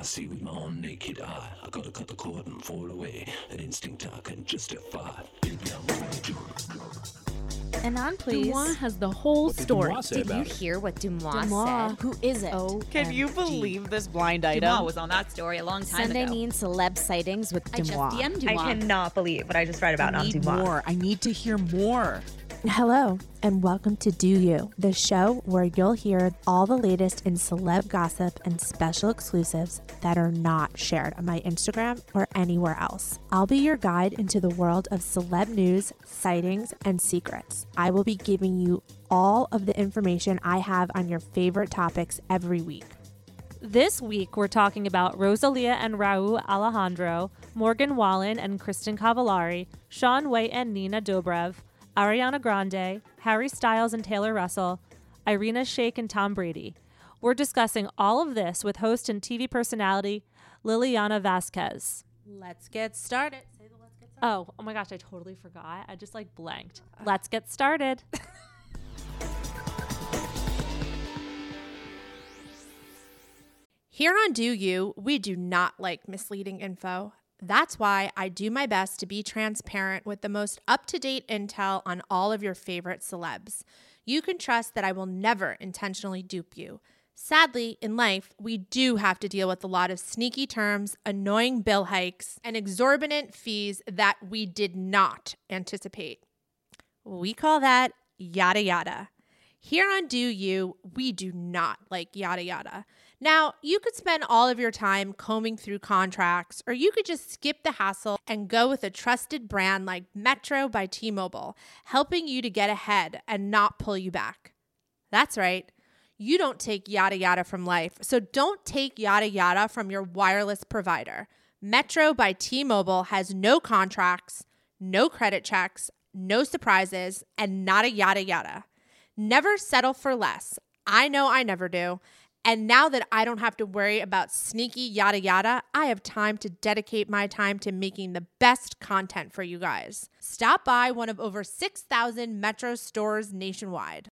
I see with my own naked eye. I gotta cut the cord and fall away. An instinct I can justify. Baby, I'm gonna do. And on, please. Deuxmoi has the whole story. Deuxmoi say Did you it? hear what Deuxmoi, Deuxmoi. said? Who is it? Oh, Can you believe this blind item? Deuxmoi was on that story a long time Sunday ago. mean celeb sightings with I just DM'd I cannot believe what I just read about I on need Deuxmoi. more. I need to hear more. Hello, and welcome to Deux U, the show where you'll hear all the latest in celeb gossip and special exclusives that are not shared on my Instagram or anywhere else. I'll be your guide into the world of celeb news, sightings, and secrets. I will be giving you all of the information I have on your favorite topics every week. This week, we're talking about Rosalia and Rauw Alejandro, Morgan Wallen and Kristen Cavallari, Shaun White and Nina Dobrev, Ariana Grande, Harry Styles and Taylor Russell, Irina Shayk and Tom Brady. We're discussing all of this with host and TV personality Lilliana Vazquez. Let's get started. Let's get started. Oh, oh my gosh, I totally forgot. I just like blanked. Let's get started. Here on Deux U, we do not like misleading info. That's why I do my best to be transparent with the most up to date intel on all of your favorite celebs. You can trust that I will never intentionally dupe you. Sadly, in life, we do have to deal with a lot of sneaky terms, annoying bill hikes, and exorbitant fees that we did not anticipate. We call that yada yada. Here on Deux U, we do not like yada yada. Now, you could spend all of your time combing through contracts, or you could just skip the hassle and go with a trusted brand like Metro by T Mobile, helping you to get ahead and not pull you back. That's right. You don't take yada yada from life, so don't take yada yada from your wireless provider. Metro by T Mobile has no contracts, no credit checks, no surprises, and not a yada yada. Never settle for less. I know I never do. And now that I don't have to worry about sneaky yada yada, I have time to dedicate my time to making the best content for you guys. Stop by one of over 6,000 Metro stores nationwide.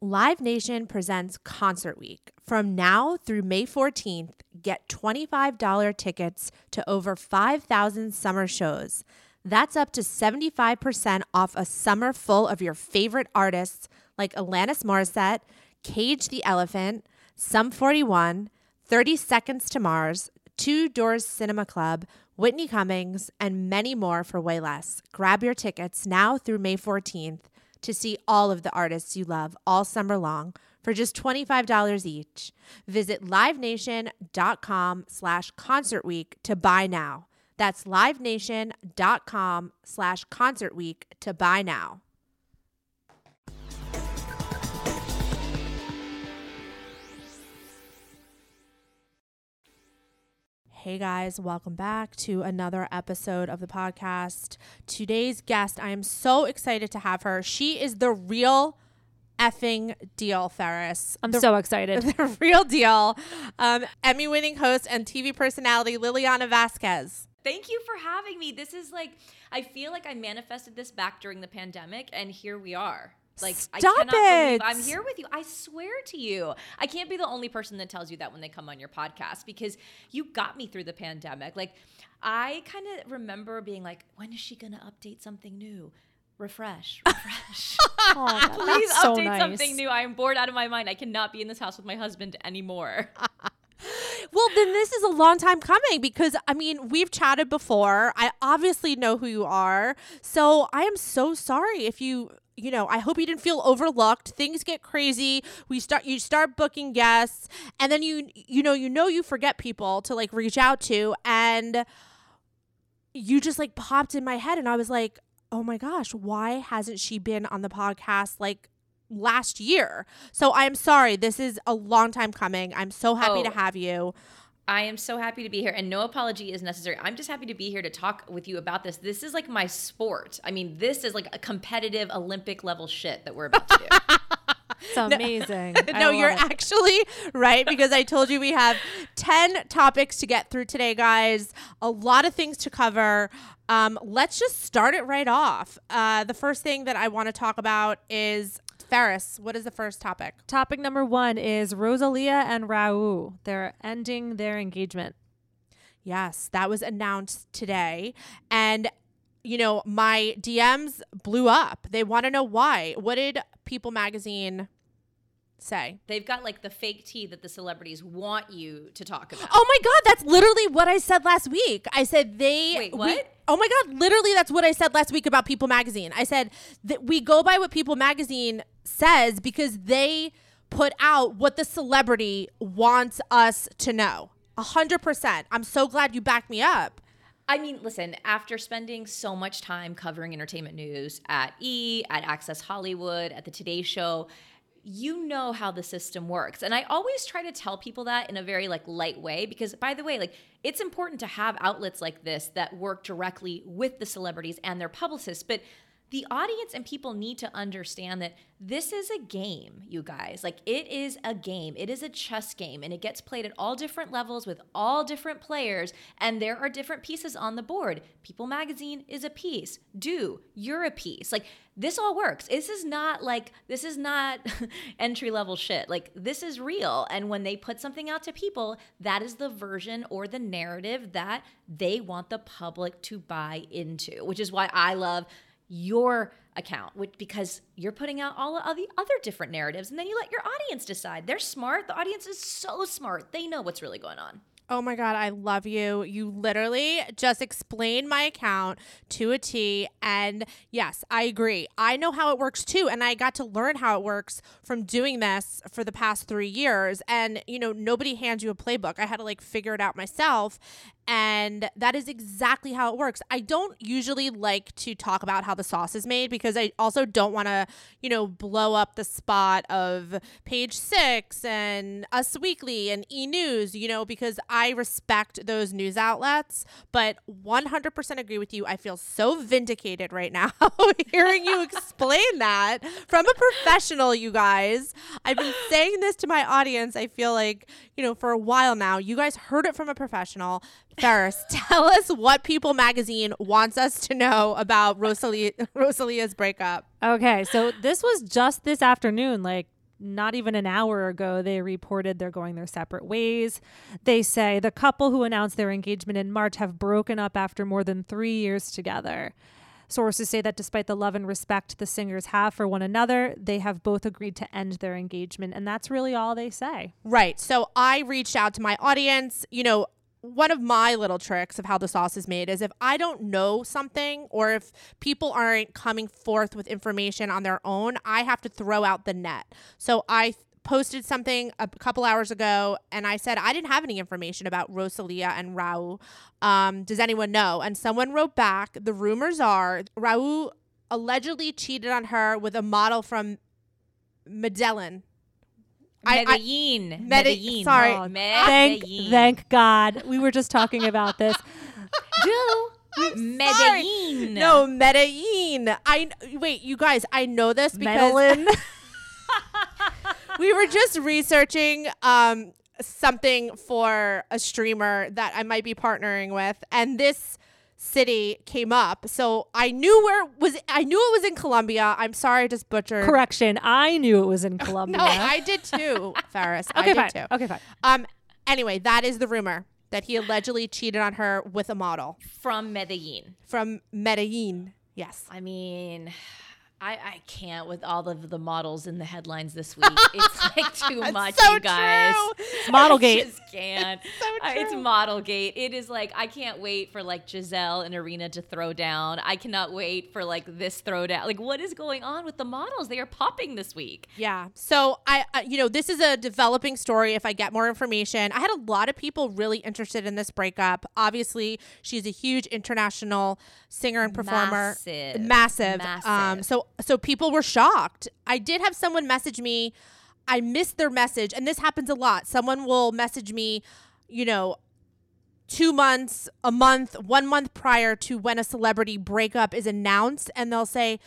Live Nation presents Concert Week. From now through May 14th, get $25 tickets to over 5,000 summer shows. That's up to 75% off a summer full of your favorite artists like Alanis Morissette, Cage the Elephant, Sum 41, 30 Seconds to Mars, Two Doors Cinema Club, Whitney Cummings, and many more for way less. Grab your tickets now through May 14th to see all of the artists you love all summer long for just $25 each. Visit livenation.com slash concert week to buy now. That's livenation.com slash concert week to buy now. Hey guys, welcome back to another episode of the podcast. Today's guest, I am so excited to have her. She is the real effing deal, Ferris. I'm The- so excited. the real deal. Um, Emmy winning host and TV personality Lilliana Vazquez. Thank you for having me. This is like, I feel like I manifested this back during the pandemic, and here we are. Like, I Stop cannot believe it. I'm here with you. I swear to you. I can't be the only person that tells you that when they come on your podcast because you got me through the pandemic. Like, I kind of remember being like, when is she going to update something new? Refresh, refresh. Oh, Please that's so update nice. something new. I am bored out of my mind. I cannot be in this house with my husband anymore. Well, then this is a long time coming because I mean, we've chatted before. I obviously know who you are. So I am so sorry if you you know, I hope you didn't feel overlooked. Things get crazy. We start you start booking guests and then you you know, you know you forget people to like reach out to and you just like popped in my head and I was like, "Oh my gosh, why hasn't she been on the podcast like last year?" So I'm sorry. This is a long time coming. I'm so happy to Oh. have you. I am so happy to be here, and no apology is necessary. I'm just happy to be here to talk with you about this. This is like my sport. I mean, this is like a competitive Olympic level shit that we're about to do. It's amazing. I no, you're it. actually right because I told you we have 10 topics to get through today, guys. A lot of things to cover. Um, let's just start it right off. Uh, the first thing that I want to talk about is Ferris. What is the first topic? Topic number one is Rosalia and Rauw. They're ending their engagement. Yes, that was announced today. And, you know, my DMs blew up. They want to know why. What did People Magazine say? They've got like the fake tea that the celebrities want you to talk about. Oh my God, that's literally what I said last week. I said they. Wait, we- what? oh my God, literally, that's what I said last week about People Magazine. I said that we go by what People Magazine says because they put out what the celebrity wants us to know. A hundred percent. I'm so glad you backed me up. I mean, listen, after spending so much time covering entertainment news at E, at Access Hollywood, at the Today Show, you know how the system works. And I always try to tell people that in a very like light way because by the way, like it's important to have outlets like this that work directly with the celebrities and their publicists, but the audience and people need to understand that this is a game, you guys. Like, it is a game. It is a chess game, and it gets played at all different levels with all different players, and there are different pieces on the board. People Magazine is a piece. Do, you're a piece. Like, this all works. This is not like, this is not entry level shit. Like, this is real. And when they put something out to people, that is the version or the narrative that they want the public to buy into, which is why I love your account which because you're putting out all of the other different narratives and then you let your audience decide they're smart the audience is so smart they know what's really going on Oh my God, I love you. You literally just explained my account to a T. And yes, I agree. I know how it works too. And I got to learn how it works from doing this for the past three years. And, you know, nobody hands you a playbook. I had to like figure it out myself. And that is exactly how it works. I don't usually like to talk about how the sauce is made because I also don't want to, you know, blow up the spot of page six and Us Weekly and E News, you know, because I respect those news outlets. But 100% agree with you. I feel so vindicated right now hearing you explain that from a professional, you guys. I've been saying this to my audience, I feel like, you know, for a while now. You guys heard it from a professional. Ferris, tell us what People Magazine wants us to know about Rosalia, Rosalia's breakup. Okay, so this was just this afternoon, like not even an hour ago, they reported they're going their separate ways. They say the couple who announced their engagement in March have broken up after more than three years together. Sources say that despite the love and respect the singers have for one another, they have both agreed to end their engagement. And that's really all they say. Right. So I reached out to my audience. You know, one of my little tricks of how the sauce is made is if I don't know something or if people aren't coming forth with information on their own, I have to throw out the net. So I posted something a couple hours ago and I said I didn't have any information about Rosalia and Rauw. Um, does anyone know? And someone wrote back, the rumors are Rauw allegedly cheated on her with a model from Medellin. I- I- Medellin. Medi- Medellin. sorry. Oh, Thank, Medellin. thank God. We were just talking about this. Do. Medellin. No, Medellin. I wait, you guys. I know this because Medellin. we were just researching um something for a streamer that I might be partnering with, and this city came up. So I knew where it was. I knew it was in Colombia. I'm sorry, I just butchered. Correction. I knew it was in Colombia. No, I did too, Ferris. I okay, did fine. too. Okay, fine. Um. Anyway, that is the rumor that he allegedly cheated on her with a model From Medellin. from Medellin. Yes. I mean, I, I can't with all of the models in the headlines this week. It's like too It's much, so you guys. true. Modelgate. I just can't. so Uh, It's. Modelgate. It is like I can't wait for like Gisele and Irina to throw down. I cannot wait for like this throwdown. Like what is going on with the models? They are popping this week. Yeah. So I, uh, you know, this is a developing story. If I get more information, I had a lot of people really interested in this breakup. Obviously, she's a huge international singer and performer. Massive. Massive. Um. Massive. So so people were shocked. I did have someone message me. I missed their message, and this happens a lot. Someone will message me, you know, two months, a month, one month prior to when a celebrity breakup is announced, and they'll say,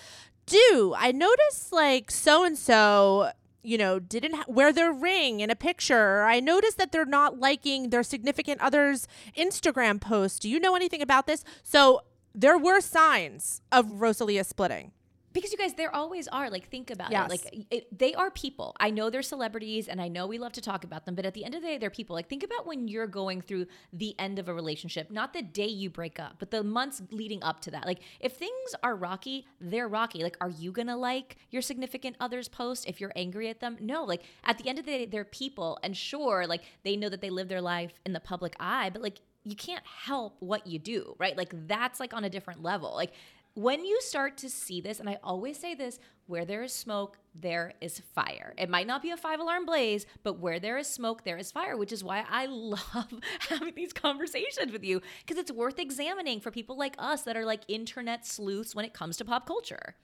"Do I noticed like so and so you know, didn't ha- wear their ring in a picture. I noticed that they're not liking their significant other's Instagram post. Do you know anything about this? So there were signs of Rosalia splitting. Because you guys, there always are. Like, think about Yes. it. Like, it, they are people. I know they're celebrities, and I know we love to talk about them. But at the end of the day, they're people. Like, think about when you're going through the end of a relationship, not the day you break up, but the months leading up to that. Like, if things are rocky, they're rocky. Like, are you gonna like your significant other's post if you're angry at them? No. Like, at the end of the day, they're people, and sure, like they know that they live their life in the public eye, but like you can't help what you do, right? Like that's like on a different level. Like when you start to see this, and I always say this, where there is smoke, there is fire. It might not be a five alarm blaze, but where there is smoke, there is fire, which is why I love having these conversations with you because it's worth examining for people like us that are like internet sleuths when it comes to pop culture.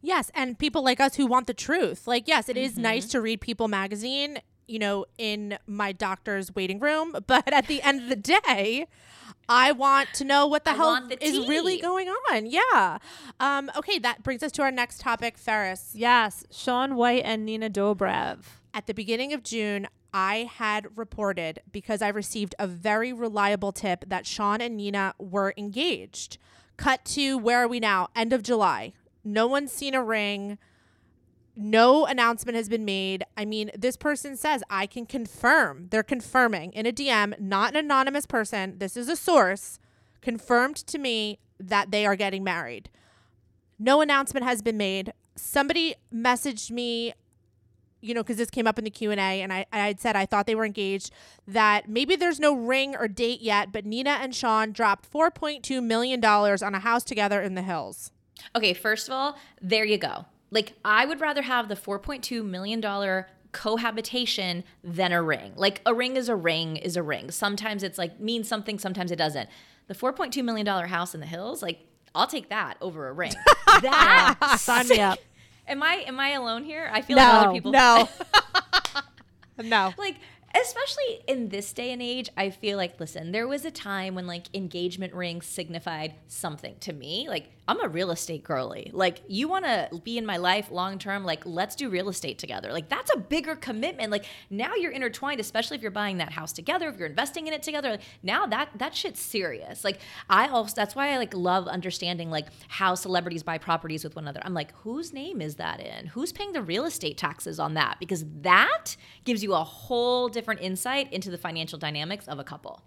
Yes, and people like us who want the truth. Like, yes, it is nice mm-hmm. to read People magazine, you know, in my doctor's waiting room, but at the end of the day, I want to know what the I hell the is really going on. Yeah. Um, okay, that brings us to our next topic, Ferris. Yes, Shaun White and Nina Dobrev. At the beginning of June, I had reported because I received a very reliable tip that Shaun and Nina were engaged. Cut to where are we now? End of July. No one's seen a ring. No announcement has been made. I mean, this person says I can confirm. They're confirming in a DM, not an anonymous person. This is a source confirmed to me that they are getting married. No announcement has been made. Somebody messaged me you know, because this came up in the Q and I, I had said I thought they were engaged. That maybe there's no ring or date yet, but Nina and Shaun dropped 4.2 million dollars on a house together in the hills. Okay, first of all, there you go. Like, I would rather have the $4.2 million cohabitation than a ring. Like, a ring is a ring is a ring. Sometimes it's like means something, sometimes it doesn't. The $4.2 million house in the hills, like, I'll take that over a ring. that Sign me up. Am I am I alone here? I feel like other people no, no. like especially in this day and age i feel like listen there was a time when like engagement rings signified something to me. Like i'm a real estate girly. Like you want to be in my life long term like let's do real estate together. Like that's a bigger commitment. Like now you're intertwined especially if you're buying that house together if you're investing in it together like, now that that shit's serious. Like i also that's why i like love understanding like how celebrities buy properties with one another. I'm like whose name is that in? Who's paying the real estate taxes on that? Because that gives you a whole different insight into the financial dynamics of a couple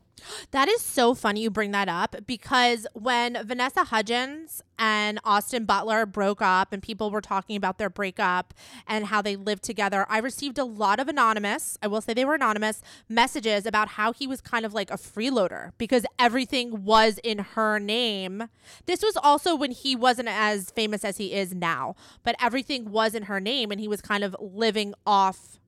That is so funny you bring that up because when Vanessa Hudgens and Austin Butler broke up and people were talking about their breakup and how they lived together, I received a lot of anonymous, I will say they were anonymous, messages about how he was kind of like a freeloader because everything was in her name. This was also when he wasn't as famous as he is now, but everything was in her name and he was kind of living off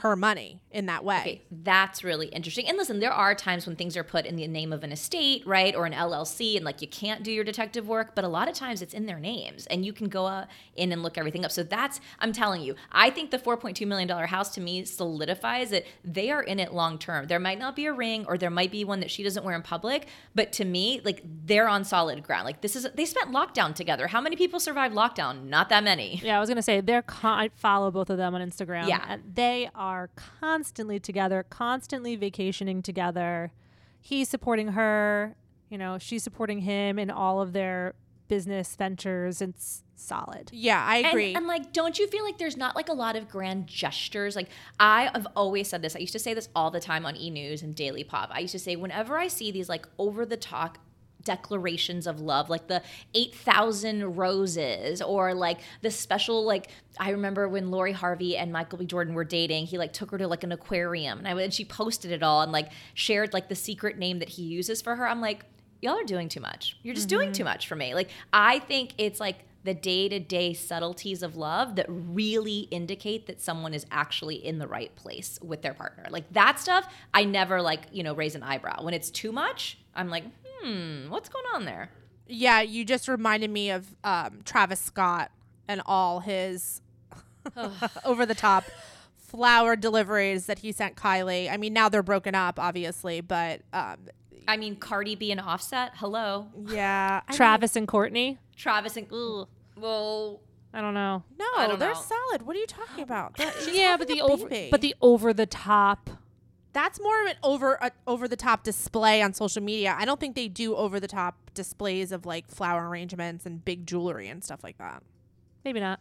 her money in that way. Okay, that's really interesting. And listen, there are times when things are put in the name of an estate, right, or an LLC, and like you can't do your detective work, but a lot of times it's in their names, and you can go uh, in and look everything up. So that's, I'm telling you, I think the 4.2 million dollar house to me solidifies that they are in it long term. There might not be a ring, or there might be one that she doesn't wear in public, but to me, like they're on solid ground. Like this is, they spent lockdown together. How many people survived lockdown? Not that many. Yeah, I was gonna say they're. Con- I follow both of them on Instagram. Yeah. and they are constantly together, constantly vacationing together. He's supporting her. You know, she's supporting him in all of their business ventures. It's solid. Yeah, I And- agree. And, like, don't you feel like there's not like a lot of grand gestures? Like, I have always said this. I used to say this all the time on E News and Daily Pop. I used to say whenever I see these like over the top declarations of love like the 8000 roses or like the special like i remember when lori harvey and michael b. Jordan were dating he like took her to like an aquarium and i and she posted it all and like shared like the secret name that he uses for her. I'm like y'all are doing too much. You're just doing mm-hmm. too much for me. Like i think it's like the day-to-day subtleties of love that really indicate that someone is actually in the right place with their partner. Like that stuff i never like you know raise an eyebrow. When it's too much i'm like hmm what's going on there? Yeah, you just reminded me of um, Travis Scott and all his over the top flower deliveries that he sent Kylie. I mean, now they're broken up, obviously, but um, i mean cardi b and offset hello yeah, I mean, Travis and Kourtney. travis and ugh, well I don't know. No, don't they're know. solid. What are you talking about? Yeah, but the over baby. but the over the top. that's more of an over uh, over the top display on social media. I don't think they do over the top displays of like flower arrangements and big jewelry and stuff like that. Maybe not.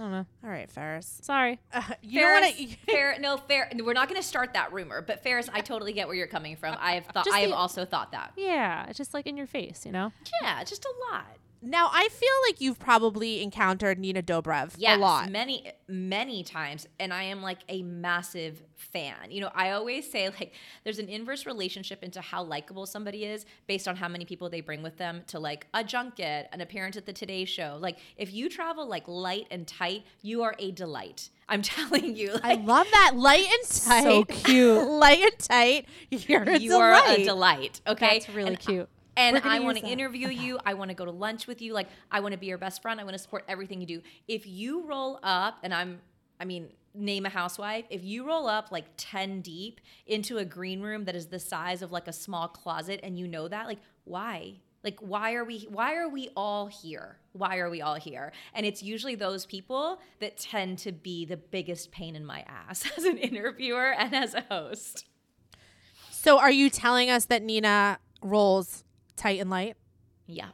I don't know. All right, Ferris. Sorry. Uh, you Ferris, don't want to. Fer- no, fair. We're not going to start that rumor, but Ferris, I totally get where you're coming from. I have thought. Just I have the- also thought that. Yeah, it's just like in your face, you know. Yeah, just a lot. Now I feel like you've probably encountered Nina Dobrev Yes, a lot. many, many times, and I am like a massive fan. You know, I always say like there's an inverse relationship into how likable somebody is based on how many people they bring with them to like a junket, an appearance at the Today Show. Like if you travel like light and tight, you are a delight. I'm telling you. I love that light and tight. So cute. light and tight. You're a you are a delight. delight. Okay, That's really And cute. And I want to interview you. I want to go to lunch with you. Like I want to be your best friend. I want to support everything you do. If you roll up, and I'm, I mean, name a housewife. If you roll up like ten deep into a green room that is the size of like a small closet, and you know that, like, why? Like, why are we? Why are we all here? Why are we all here? And it's usually those people that tend to be the biggest pain in my ass as an interviewer and as a host. So are you telling us that Nina rolls tight and light? Yeah.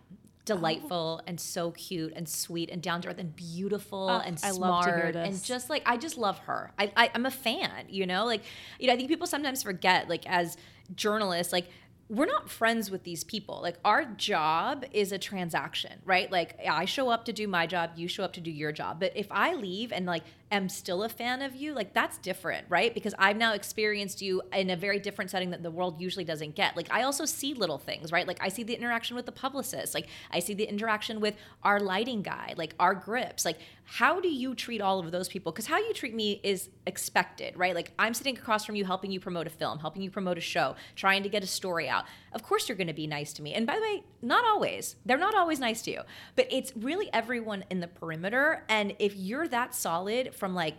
Delightful oh. and so cute and sweet and down to earth and beautiful Oh, and I smart love to hear and just like I just love her. I, I I'm a fan, you know. Like you know, I think people sometimes forget, like as journalists, like we're not friends with these people. Like our job is a transaction, right? Like I show up to do my job, you show up to do your job. But if I leave and like am still a fan of you, like that's different, right? Because I've now experienced you in a very different setting that the world usually doesn't get. Like I also see little things, right? Like I see the interaction with the publicist, like I see the interaction with our lighting guy, like our grips. Like how do you treat all of those people? Because how you treat me is expected, right? Like I'm sitting across from you, helping you promote a film, helping you promote a show, trying to get a story out. Of course, you're going to be nice to me. And by the way, not always. They're not always nice to you, but it's really everyone in the perimeter. And if you're that solid from like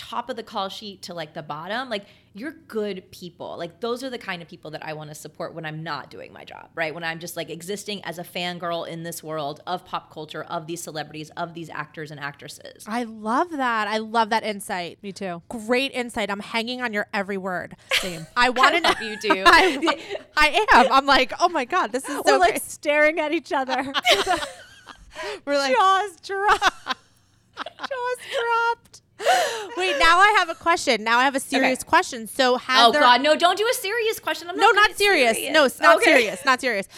top of the call sheet to like the bottom, like you're good people. Like those are the kind of people that I want to support when I'm not doing my job, right? When I'm just like existing as a fangirl in this world of pop culture, of these celebrities, of these actors and actresses. I love that. I love that insight. Me too. Great insight. I'm hanging on your every word. Same. I want to know. you do. I, I am. I'm like, oh my god, this is so We're like staring at each other. We're like, Jaws dropped. jaws dropped. Wait, now I have a question. Now I have a serious question. So has Oh there God, no! Don't do a serious question. I'm no, not. not good at serious. No, it's not Okay. serious. Not serious.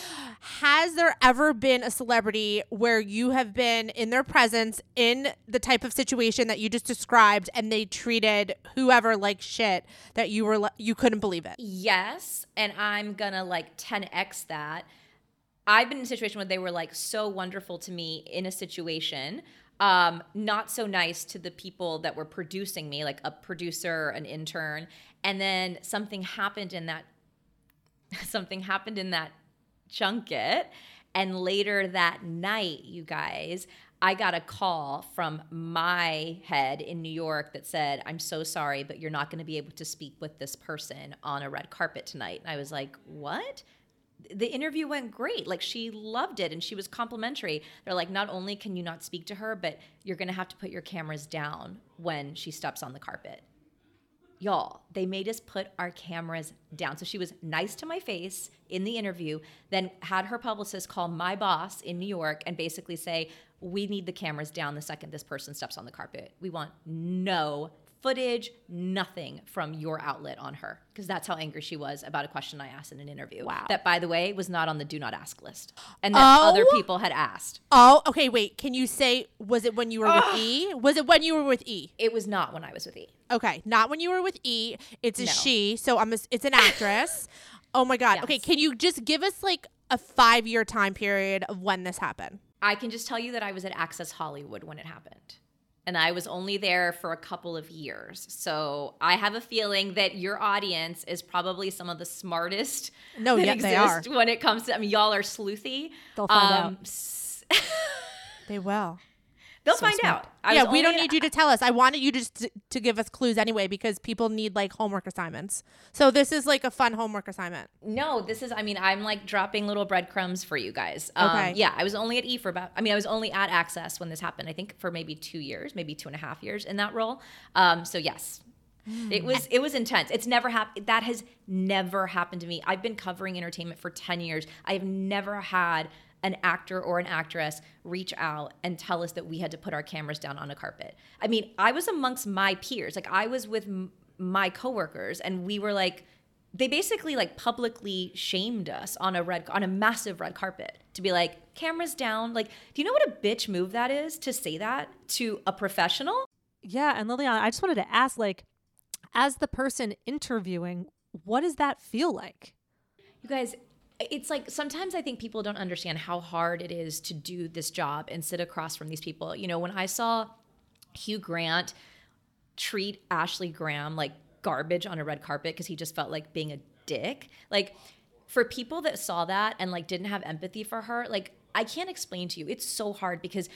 Has there ever been a celebrity where you have been in their presence in the type of situation that you just described, and they treated whoever like shit that you were you couldn't believe it? Yes, and I'm gonna like 10x that. I've been in a situation where they were like so wonderful to me in a situation, um, not so nice to the people that were producing me, like a producer, an intern, and then something happened in that something happened in that junket. And later that night, you guys, I got a call from my head in New York that said, I'm so sorry, but you're not going to be able to speak with this person on a red carpet tonight. And I was like, what? The interview went great. Like she loved it and she was complimentary. They're like, not only can you not speak to her, but you're going to have to put your cameras down when she steps on the carpet y'all they made us put our cameras down so she was nice to my face in the interview then had her publicist call my boss in new york and basically say we need the cameras down the second this person steps on the carpet we want no footage nothing from your outlet on her because that's how angry she was about a question i asked in an interview Wow. that by the way was not on the do not ask list and that Oh. other people had asked Oh, okay. Wait, can you say was it when you were with E? Was it when you were with E? it was not when i was with e Okay, not when you were with E. It's a No. she, so I'm. A, it's an actress. oh my god. Okay, can you just give us like a five year time period of when this happened? I can just tell you that I was at Access Hollywood when it happened. And I was only there for a couple of years. So I have a feeling that your audience is probably some of the smartest No, yeah, they are. when it comes to I mean y'all are sleuthy. They'll find Um, s- They will. They'll find out. I yeah, we don't need you to tell us. I wanted you just to, to give us clues anyway because people need like homework assignments. So this is like a fun homework assignment. No, this is. I mean, I'm like dropping little breadcrumbs for you guys. Um, Okay. Yeah, I was only at E for about. I mean, I was only at Access when this happened. I think for maybe two years, maybe two and a half years in that role. Um, so yes, it was it was intense. It's never happened. That has never happened to me. I've been covering entertainment for ten years. I have never had an actor or an actress reach out and tell us that we had to put our cameras down on a carpet. I mean, I was amongst my peers. Like I was with m- my coworkers, and we were like they basically like publicly shamed us on a red on a massive red carpet to be like cameras down like do you know what a bitch move that is to say that to a professional Yeah, and Lilliana, I just wanted to ask, like, as the person interviewing, what does that feel like? you guys it's like sometimes i think people don't understand how hard it is to do this job and sit across from these people. You know when i saw hugh grant treat ashley graham like garbage on a red carpet because he just felt like being a dick like for people that saw that and like didn't have empathy for her like i can't explain to you. It's so hard because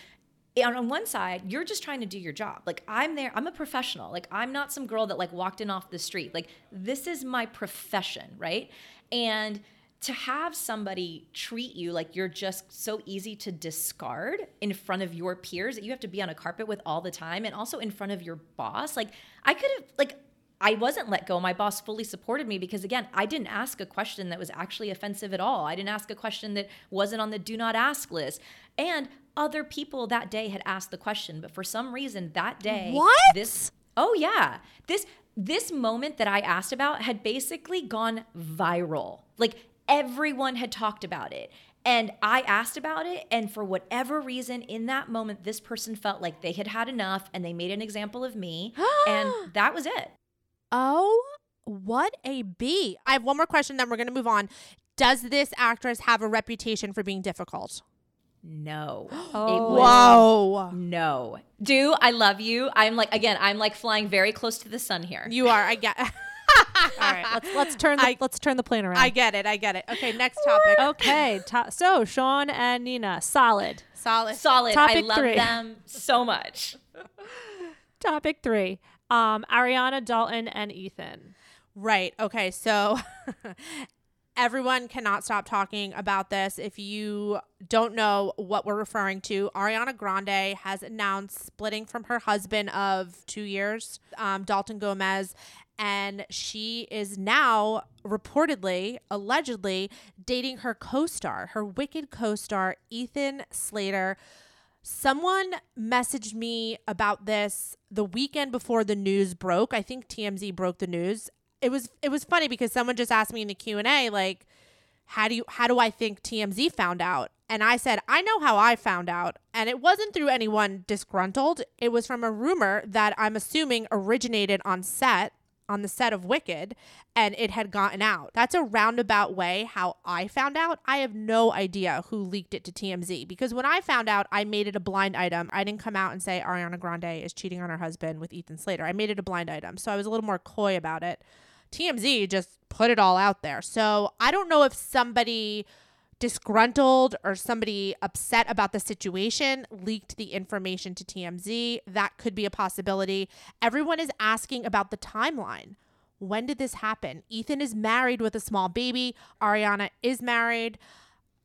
eh, on on one side you're just trying to do your job. Like i'm there i'm a professional. Like i'm not some girl that like walked in off the street. Like this is my profession right? And to have somebody treat you like you're just so easy to discard in front of your peers that you have to be on a carpet with all the time and also in front of your boss like i could have like I wasn't let go. My boss fully supported me because, again, I didn't ask a question that was actually offensive at all. I didn't ask a question that wasn't on the do not ask list. And other people that day had asked the question, but for some reason that day, What? This, oh yeah, this this moment that I asked about had basically gone viral. Like everyone had talked about it. And I asked about it, and for whatever reason, in that moment, this person felt like they had had enough and they made an example of me. and that was it. Oh, what a B. I have one more question, then we're going to move on. Does this actress have a reputation for being difficult? No. Oh. Was Whoa. no. Do I love you? I'm like again, I'm like flying very close to the sun here. You are. I get All right, let's let's turn the I- let's turn the plane around. I get it. I get it. Okay, next topic. okay, to- so Shaun and Nina, solid. Solid. Solid. I Topic love three. them so much. Topic three: um, Ariana, Dalton, and Ethan. Right. Okay. So everyone cannot stop talking about this. If you don't know what we're referring to, Ariana Grande has announced splitting from her husband of two years, um, Dalton Gomez. And she is now reportedly, allegedly, dating her co star, her wicked co star, Ethan Slater. Someone messaged me about this the weekend before the news broke. I think TMZ broke the news. It was it was funny because someone just asked me in the Q&A like how do you how do I think TMZ found out? And I said, I know how I found out. And it wasn't through anyone disgruntled. It was from a rumor that I'm assuming originated on set on the set of Wicked and it had gotten out. That's a roundabout way how I found out. I have no idea who leaked it to TMZ because when I found out, I made it a blind item. I didn't come out and say Ariana Grande is cheating on her husband with Ethan Slater. I made it a blind item. So I was a little more coy about it. TMZ just put it all out there. So I don't know if somebody disgruntled or somebody upset about the situation leaked the information to TMZ. That could be a possibility. Everyone is asking about the timeline. When did this happen? Ethan is married with a small baby. Ariana is married.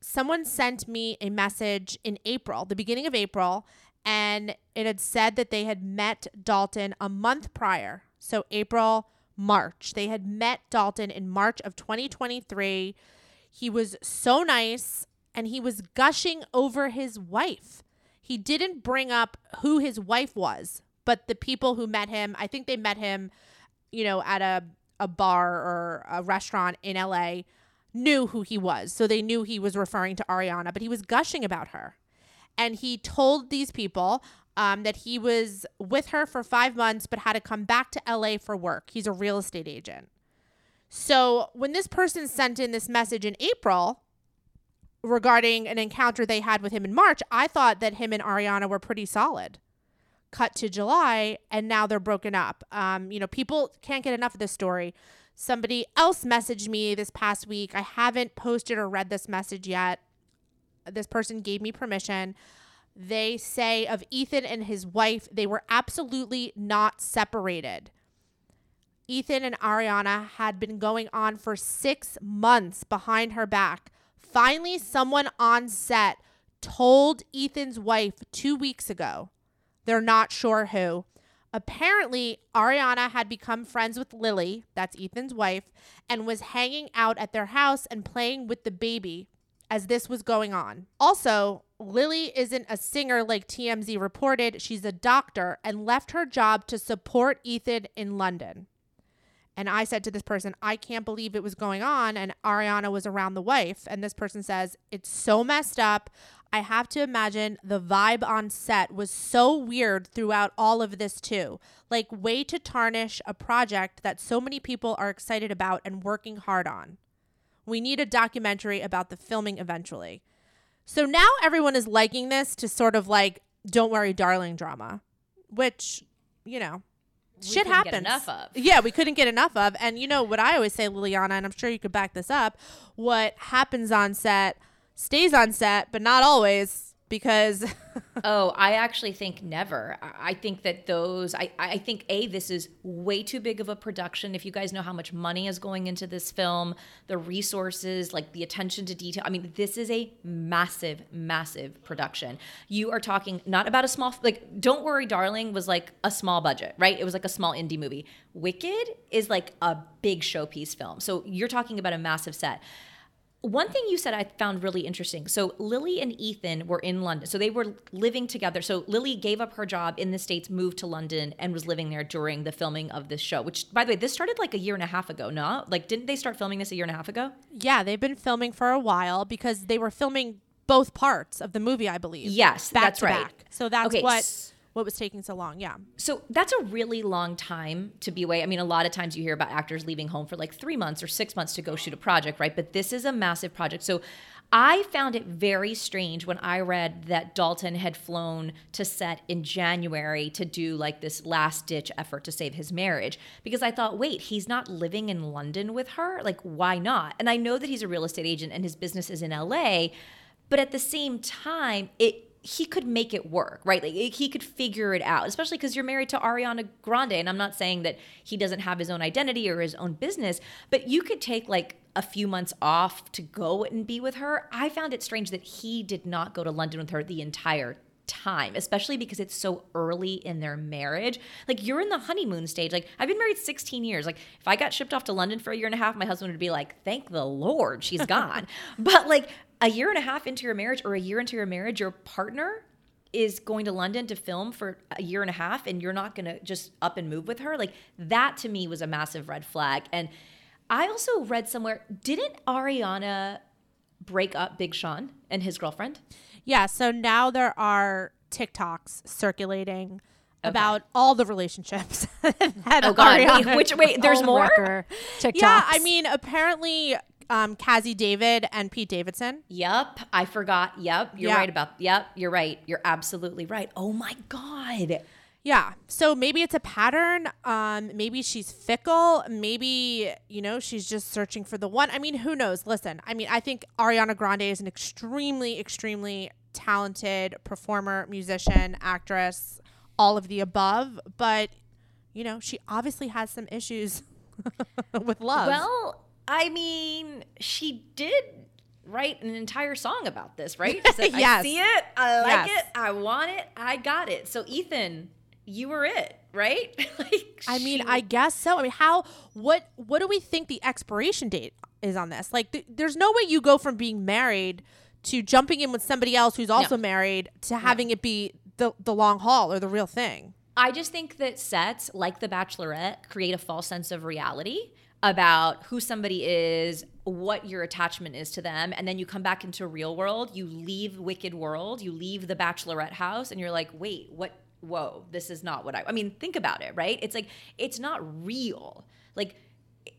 Someone sent me a message in April, the beginning of April, and it had said that they had met Dalton a month prior. So, April, March. They had met Dalton in March of 2023. He was so nice and he was gushing over his wife. He didn't bring up who his wife was, but the people who met him, I think they met him, you know, at a, a bar or a restaurant in LA, knew who he was. So they knew he was referring to Ariana, but he was gushing about her. And he told these people um, that he was with her for five months, but had to come back to LA for work. He's a real estate agent. So when this person sent in this message in April regarding an encounter they had with him in March, I thought that him and Ariana were pretty solid. Cut to July, and now they're broken up. Um, you know, people can't get enough of this story. Somebody else messaged me this past week. I haven't posted or read this message yet. This person gave me permission. they say of Ethan and his wife, they were absolutely not separated. Ethan and Ariana had been going on for six months behind her back. Finally, someone on set told Ethan's wife two weeks ago. They're not sure who. Apparently, Ariana had become friends with Lily, that's Ethan's wife, and was hanging out at their house and playing with the baby as this was going on. Also, Lily isn't a singer like TMZ reported. She's a doctor and left her job to support Ethan in London. And I said to this person, I can't believe it was going on. And Ariana was around the wife. And this person says, It's so messed up. I have to imagine the vibe on set was so weird throughout all of this, too. Like, way to tarnish a project that so many people are excited about and working hard on. We need a documentary about the filming eventually. So now everyone is liking this to sort of like, don't worry, darling drama, which, you know, shit happens. enough of. Yeah, we couldn't get enough of. And you know what I always say, Lilliana, and I'm sure you could back this up what happens on set stays on set, but not always because Oh, I actually think never. I think that those, I, I think A, this is way too big of a production. If you guys know how much money is going into this film, the resources, like the attention to detail, I mean, this is a massive, massive production. You are talking not about a small, like, Don't Worry, Darling was like a small budget, right? It was like a small indie movie. Wicked is like a big showpiece film. So you're talking about a massive set. One thing you said I found really interesting. So Lily and Ethan were in London. So they were living together. So Lily gave up her job in the States, moved to London, and was living there during the filming of this show, which by the way, this started like a year and a half ago, no? Like didn't they start filming this a year and a half ago? yeah, they've been filming for a while because they were filming both parts of the movie, I believe. Yes, that's right. back. So that's Okay, what what was taking so long. Yeah. So that's a really long time to be away. I mean, a lot of times you hear about actors leaving home for like three months or six months to go shoot a project, right? But this is a massive project. So I found it very strange when I read that Dalton had flown to set in January to do like this last ditch effort to save his marriage because I thought, wait, he's not living in London with her? Like, why not? And I know that he's a real estate agent and his business is in LA, but at the same time, it he could make it work, right? Like he could figure it out, especially because you're married to Ariana Grande. And I'm not saying that he doesn't have his own identity or his own business, but you could take like a few months off to go and be with her. I found it strange that he did not go to London with her the entire time, especially because it's so early in their marriage. Like you're in the honeymoon stage. Like I've been married 16 years. Like if I got shipped off to London for a year and a half, my husband would be like, "Thank the Lord, she's gone." but like a year and a half into your marriage or a year into your marriage, your partner is going to London to film for a year and a half and you're not going to just up and move with her. Like that to me was a massive red flag. And I also read somewhere, didn't Ariana break up Big Sean and his girlfriend? Yeah, so now there are TikToks circulating about all the relationships that Oh God! Wait, which wait? There's more. Homewrecker TikToks. Yeah, I mean, apparently, um, Cazzie David and Pete Davidson. Yep, I forgot. Yep, you're Yeah. right about. Yep, you're right. You're absolutely right. Oh my God. Yeah, so maybe it's a pattern. Um, maybe she's fickle. Maybe you know she's just searching for the one. I mean, who knows? Listen, I mean, I think Ariana Grande is an extremely, extremely talented performer, musician, actress, all of the above. But you know, she obviously has some issues with love. Well, I mean, she did write an entire song about this, right? She said, I see it, I like Yes. it, I want it, I got it. So Ethan, you were it, right? like, I mean, I guess so. I mean, how? What? What do we think the expiration date is on this? Like, th- there's no way you go from being married to jumping in with somebody else who's also married to having it be the the long haul or the real thing. I just think that sets like The Bachelorette create a false sense of reality about who somebody is, what your attachment is to them, and then you come back into real world, you leave wicked world, you leave the bachelorette house and you're like, "Wait, what whoa, this is not what I I mean, think about it, right? It's like it's not real. Like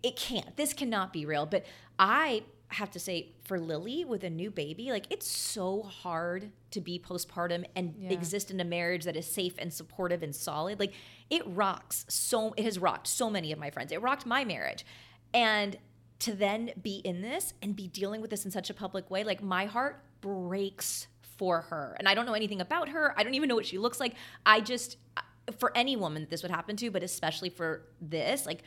it can't. This cannot be real, but I have to say for Lily with a new baby, like it's so hard to be postpartum and exist in a marriage that is safe and supportive and solid. Like it rocks so it has rocked so many of my friends. It rocked my marriage. And to then be in this and be dealing with this in such a public way, like my heart breaks for her. And I don't know anything about her. I don't even know what she looks like. I just uh, for any woman this would happen to, but especially for this, like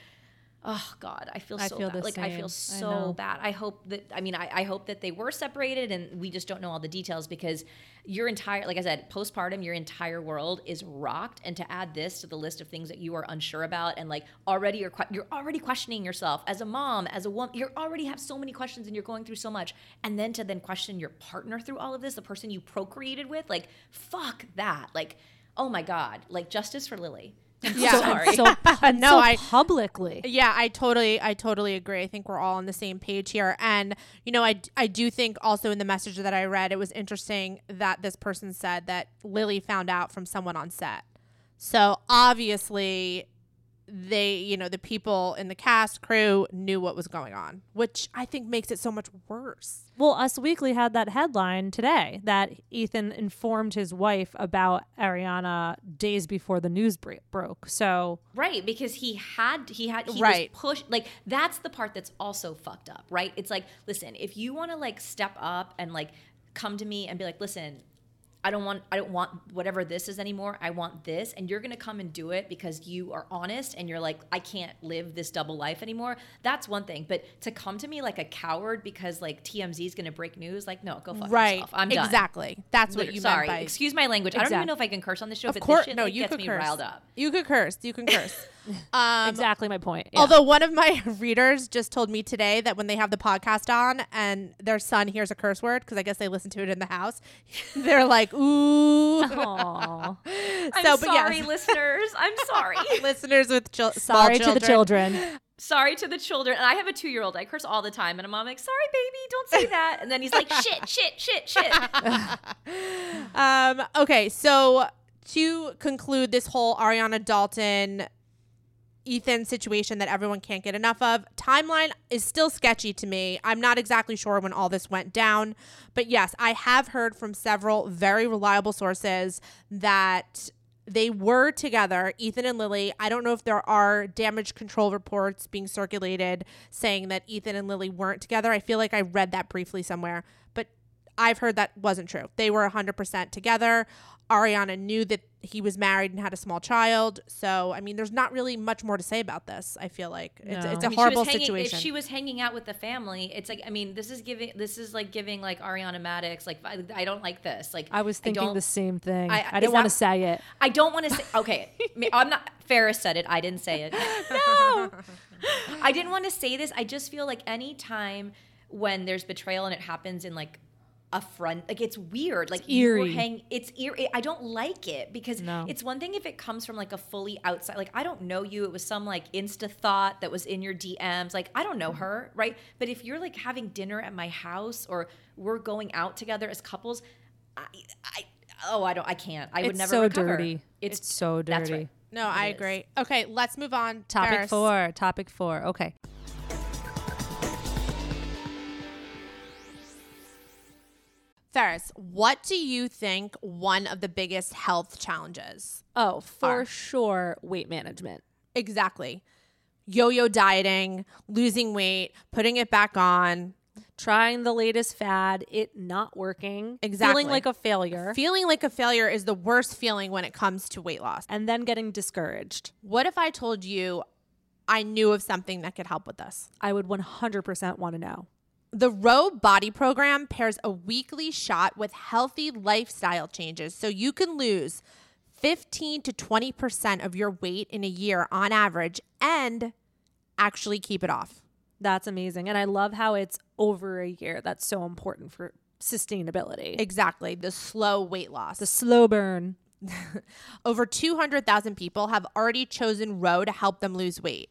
oh god i feel I so feel bad. like i feel same. I so bad. I hope that i mean I, I hope that they were separated and we just don't know all the details because your entire like i said postpartum your entire world is rocked. And to add this to the list of things that you are unsure about and like already you're que- you're already questioning yourself as a mom as a woman you already have so many questions and you're going through so much. And then to then question your partner through all of this the person you procreated with like fuck that. Like oh my god. Like justice for lily I'm Yeah. so sorry So, No, so I- publicly. Yeah, I totally, I totally agree. I think we're all on the same page here. And, you know, I, I do think also in the message that I read, it was interesting that this person said that Lily found out from someone on set. So obviously, they, you know, the people in the cast crew knew what was going on, which I think makes it so much worse. Well, Us Weekly had that headline today that Ethan informed his wife about Ariana days before the news bre- broke. So Right, because he had he had he Right. was pushed like that's the part that's also fucked up, right? It's like, listen, if you want to like step up and like come to me and be like, listen, I don't want I don't want whatever this is anymore. I want this and you're going to come and do it because you are honest and you're like I can't live this double life anymore. That's one thing, but to come to me like a coward because like TMZ is going to break news, like no, go fuck right. yourself. I'm done. exactly. That's what Literally- you Sorry, meant by excuse my language. I don't even know if I can curse on this show, Of but course, this shit no, like, you gets me curse. riled up. You could curse. You can curse. um, exactly my point. Yeah. Although one of my readers just told me today that when they have the podcast on and their son hears a curse word because I guess they listen to it in the house, they're like, "Ooh." Aw. I'm So, but sorry, yes. listeners. I'm sorry. Listeners with chil- small sorry to the children. sorry to the children. And I have a two year old. I curse all the time. And I'm like, sorry, baby, don't say that. And then he's like, shit, shit, shit, shit. Um, okay, so to conclude this whole Ariana Dalton Ethan situation that everyone can't get enough of, timeline is still sketchy to me. I'm not exactly sure when all this went down, but yes, I have heard from several very reliable sources that they were together, Ethan and Lily. I don't know if there are damage control reports being circulated saying that Ethan and Lily weren't together. I feel like I read that briefly somewhere, I've heard that wasn't true. They were 100% together. Ariana knew that he was married and had a small child. So, I mean, there's not really much more to say about this. I feel like it's, No. it's I a mean, horrible hanging- situation. If she was hanging out with the family, it's like I mean, this is giving this is like giving like Ariana Madix like I, I don't like this. Like I was thinking don't- the same thing. I- I didn't want to say it. I don't want to say okay. I'm not Ferris said it. I didn't say it. no. I didn't want to say this. I just feel like any time when there's betrayal and it happens in like a front like it's weird like you eerie. hang it's eerie i don't like it because No. it's one thing if it comes from like a fully outside like i don't know you it was some like insta thought that was in your dms like i don't know Mm-hmm. her right but if you're like having dinner at my house or we're going out together as couples i i oh i don't i can't i would never. It's never so recover. dirty. It's so that's dirty. right. no, I It is. agree. Okay, let's move on. Topic Paris. four. Topic four. Okay. Ferris, what do you think one of the biggest health challenges? Oh, for Are. sure, weight management. Exactly. Yo yo dieting, losing weight, putting it back on, Trying the latest fad, it not working. Exactly. Feeling like a failure. Feeling like a failure is the worst feeling when it comes to weight loss. and then getting discouraged. What if I told you I knew of something that could help with this? I would 100% want to know. The Ro Body Program pairs a weekly shot with healthy lifestyle changes so you can lose 15 to 20% of your weight in a year on average and actually keep it off. That's amazing. And I love how it's over a year. That's so important for sustainability. Exactly, the slow weight loss. the slow burn. Over 200,000 people have already chosen Ro to help them lose weight.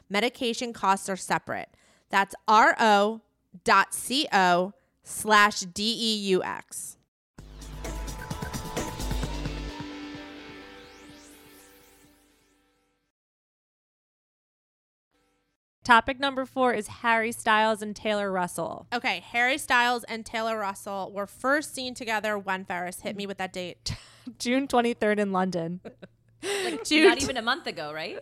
Medication costs are separate. That's ro.co slash D-E-U-X. Topic number four is Harry Styles and Taylor Russell. Okay, Harry Styles and Taylor Russell were first seen together when Ferris hit me with that date. June 23rd in London. Like Dude. not even a month ago, right?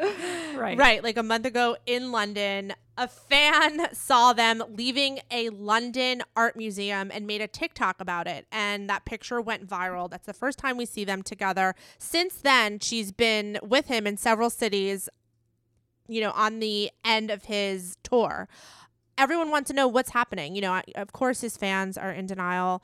right. Right, like a month ago in London, a fan saw them leaving a London art museum and made a TikTok about it. And that picture went viral. That's the first time we see them together. Since then, she's been with him in several cities, you know, on the end of his tour. Everyone wants to know what's happening. You know, of course, his fans are in denial.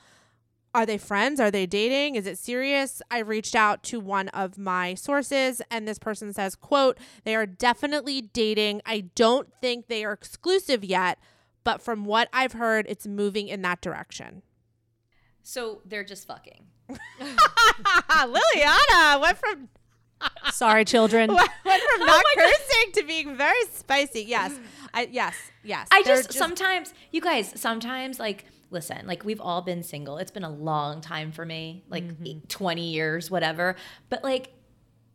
Are they friends? Are they dating? Is it serious? I reached out to one of my sources and this person says, quote, they are definitely dating. I don't think they are exclusive yet, but from what I've heard, it's moving in that direction. So they're just fucking. Lilliana went from Sorry, children. went from oh not cursing to being very spicy. Yes. I yes, yes. I They're just, sometimes you guys sometimes like listen like we've all been single. It's been a long time for me like eight- 20 years whatever. But like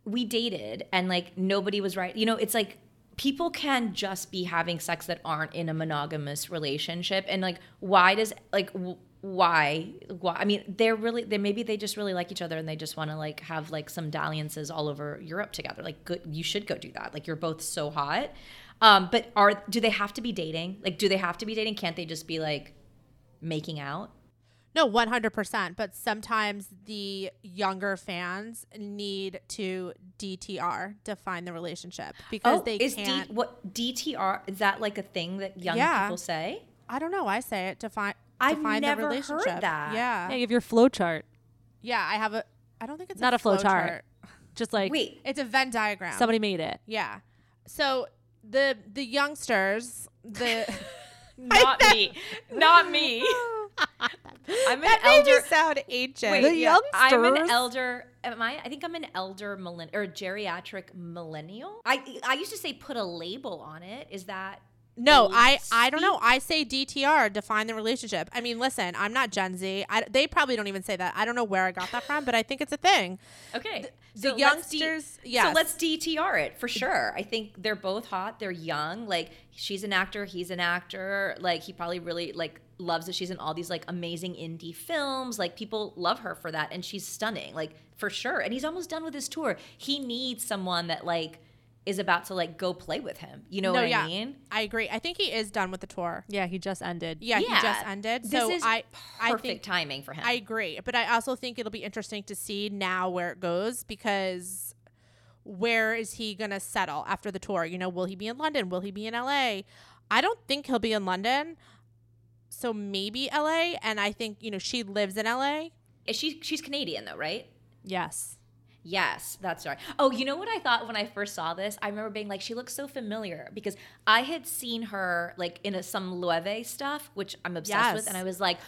we dated and like nobody was right you know it's like people can just be having sex that aren't in a monogamous relationship and like why does like w- why why i mean they're really they maybe they just really like each other and they just want to like have like some dalliances all over europe together. Like good you should go do that. Like you're both so hot. Um but are do they have to be dating? Like do they have to be dating? Can't they just be like making out No, 100%. But sometimes the younger fans need to DTR, define the relationship, because oh, they Oh, is can't. D, what DTR is that like a thing that young Yeah. people say? I don't know. I say it, define, I've define never the heard relationship. that. Yeah. Yeah, you have your flow chart. Yeah. I have a, I don't think it's Not a flow flow chart. Just like Wait, It's a Venn diagram. somebody made it. Yeah. So the the youngsters, the not me, not me. I'm an that made me elder. sound ancient. Wait, The yeah, I'm an elder. Am I? I think I'm an elder millennial or geriatric millennial. I I used to say put a label on it. Is that No, I I don't know. I say DTR, define the relationship. I mean, listen, I'm not Gen Z. I, they probably don't even say that. I don't know where I got that from, but I think it's a thing. Okay. the D- youngsters- yes. So let's DTR it for sure. I think they're both hot. They're young. Like she's an actor, he's an actor. Like he probably really like loves that she's in all these like amazing indie films. Like people love her for that and she's stunning. Like for sure. And he's almost done with his tour. He needs someone that like is about to like go play with him. You know no, what yeah, I mean? I agree. I think he is done with the tour. Yeah, he just ended. Yeah, he just ended. This so is I I perfect think timing for him. I agree, but I also think it'll be interesting to see now where it goes because where is he going to settle after the tour? You know, will he be in London? Will he be in LA? I don't think he'll be in London. So maybe LA and I think, you know, she lives in LA. Is she she's Canadian though, right? Yes. Yes, that's right. Oh, you know what I thought when I first saw this? I remember being like, she looks so familiar because I had seen her like in a, some Loewe stuff, which I'm obsessed with, and I was like,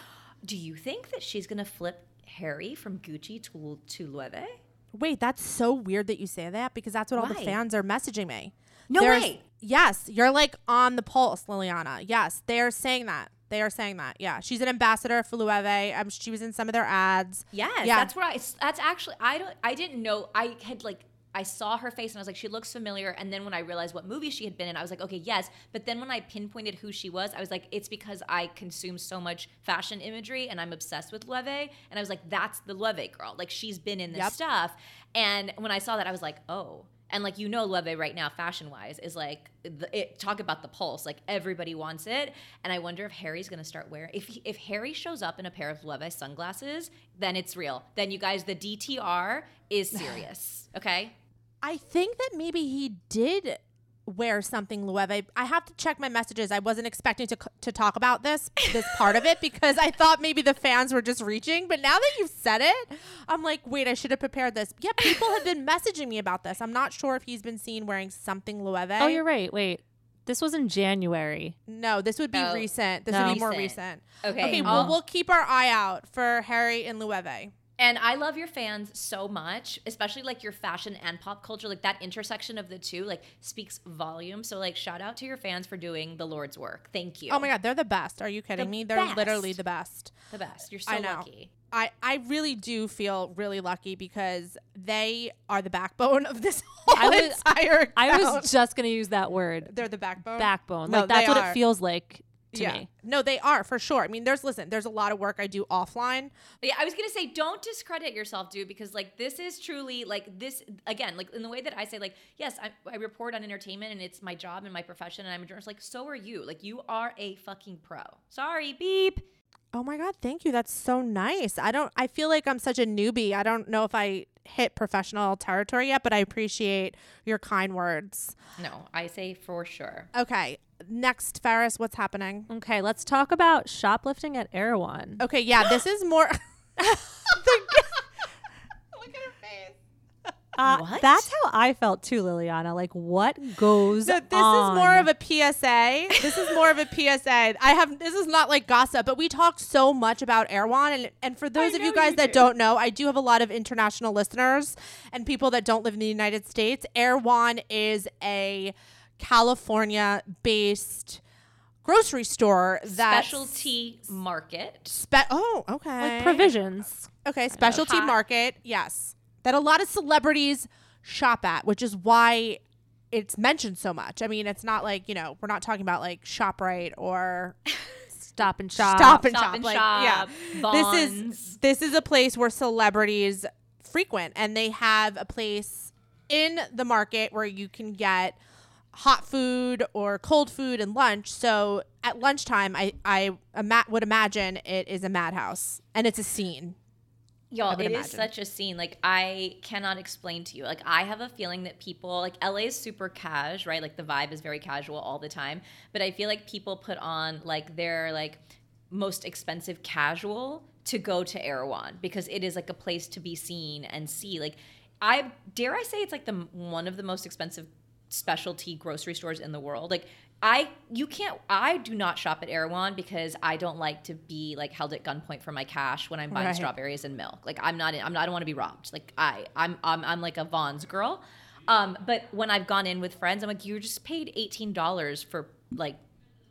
do you think that she's gonna flip Harry from Gucci to to Loewe? Wait, that's so weird that you say that because that's what all the fans are messaging me. No There's- way. Yes, you're like on the pulse, Lilliana. Yes, they are saying that. They are saying that. Yeah, she's an ambassador for Loewe. Um, she was in some of their ads. Yes, Yeah. that's where I. That's actually I don't. I didn't know. I had like. I saw her face and I was like, she looks familiar. And then when I realized what movie she had been in, I was like, okay, yes. But then when I pinpointed who she was, I was like, it's because I consume so much fashion imagery and I'm obsessed with Loewe. And I was like, that's the Loewe girl. Like she's been in this Yep. stuff. And when I saw that, I was like, oh. And like you know, Loewe right now, fashion wise, is like the, it, talk about the pulse. Like everybody wants it, and I wonder if Harry's gonna start wearing. If he, if Harry shows up in a pair of Loewe sunglasses, then it's real. Then you guys, the DTR is serious. Okay. I think that maybe he did wears something Loewe. I have to check my messages. I wasn't expecting to, to talk about this this part of it because I thought maybe the fans were just reaching. But now that you've said it, I'm like, wait, I should have prepared this. Yeah, people have been messaging me about this. I'm not sure if he's been seen wearing something Loewe. Oh, you're right. Wait. This was in January. No, this would be Oh, recent. This no. would be more Recent. recent. Okay. Okay, Oh. well, we'll keep our eye out for Harry and Loewe. And I love your fans so much, especially like your fashion and pop culture. Like that intersection of the two, like speaks volume. So like shout out to your fans for doing the Lord's work. Thank you. Oh my God, they're the best. Are you kidding The me? They're literally the best. The best. You're so I know. lucky. I, I really do feel really lucky because they are the backbone of this whole I was- entire I was just going to use that word. They're the backbone. Backbone. No, like that's they what are. it feels like to yeah. me. No, they are for sure. I mean, there's listen. There's a lot of work I do offline. Yeah, I was gonna say, don't discredit yourself, dude, because like this is truly like this again, like in the way that I say, like, yes, I, I report on entertainment and it's my job and my profession, and I'm a journalist. Like, so are you. Like, you are a fucking pro. Sorry, beep. Oh my god, thank you. That's so nice. I don't. I feel like I'm such a newbie. I don't know if I hit professional territory yet, but I appreciate your kind words. No, I say for sure. Okay, next, Ferris, what's happening? Okay, let's talk about shoplifting at Erewhon. Okay, yeah, this is more. Look at her face. Uh, What? That's how I felt too, Lilliana. Like, what goes So this on? is more of a PSA. This is more of a PSA. I have this is not like gossip, but we talk so much about Erewhon and and for those of you guys you that do. don't know, I do have a lot of international listeners and people that don't live in the United States. Erewhon is a California based grocery store that Specialty market. Spe- oh, okay. like provisions. Okay, specialty market. Yes. That a lot of celebrities shop at, which is why it's mentioned so much. I mean, it's not like, you know, we're not talking about like ShopRite or Stop and shop. Stop and Stop Shop. and like, Shop, yeah. This is this is a place where celebrities frequent and they have a place in the market where you can get hot food or cold food and lunch. So at lunchtime, I I ima- would imagine it is a madhouse and it's a scene. Y'all, it is imagine. such a scene. Like I cannot explain to you. Like I have a feeling that people like LA is super cash, right? Like the vibe is very casual all the time. But I feel like people put on like their like most expensive casual to go to Erewhon because it is like a place to be seen and see. Like I dare I say it's like the one of the most expensive specialty grocery stores in the world. Like I you can't I do not shop at Erewhon because I don't like to be like held at gunpoint for my cash when I'm buying Right. strawberries and milk. Like I'm not in, I'm not I don't want to be robbed. Like I I'm I'm, I'm like a Vons girl. Um, but when I've gone in with friends, I'm like, you just paid eighteen dollars for like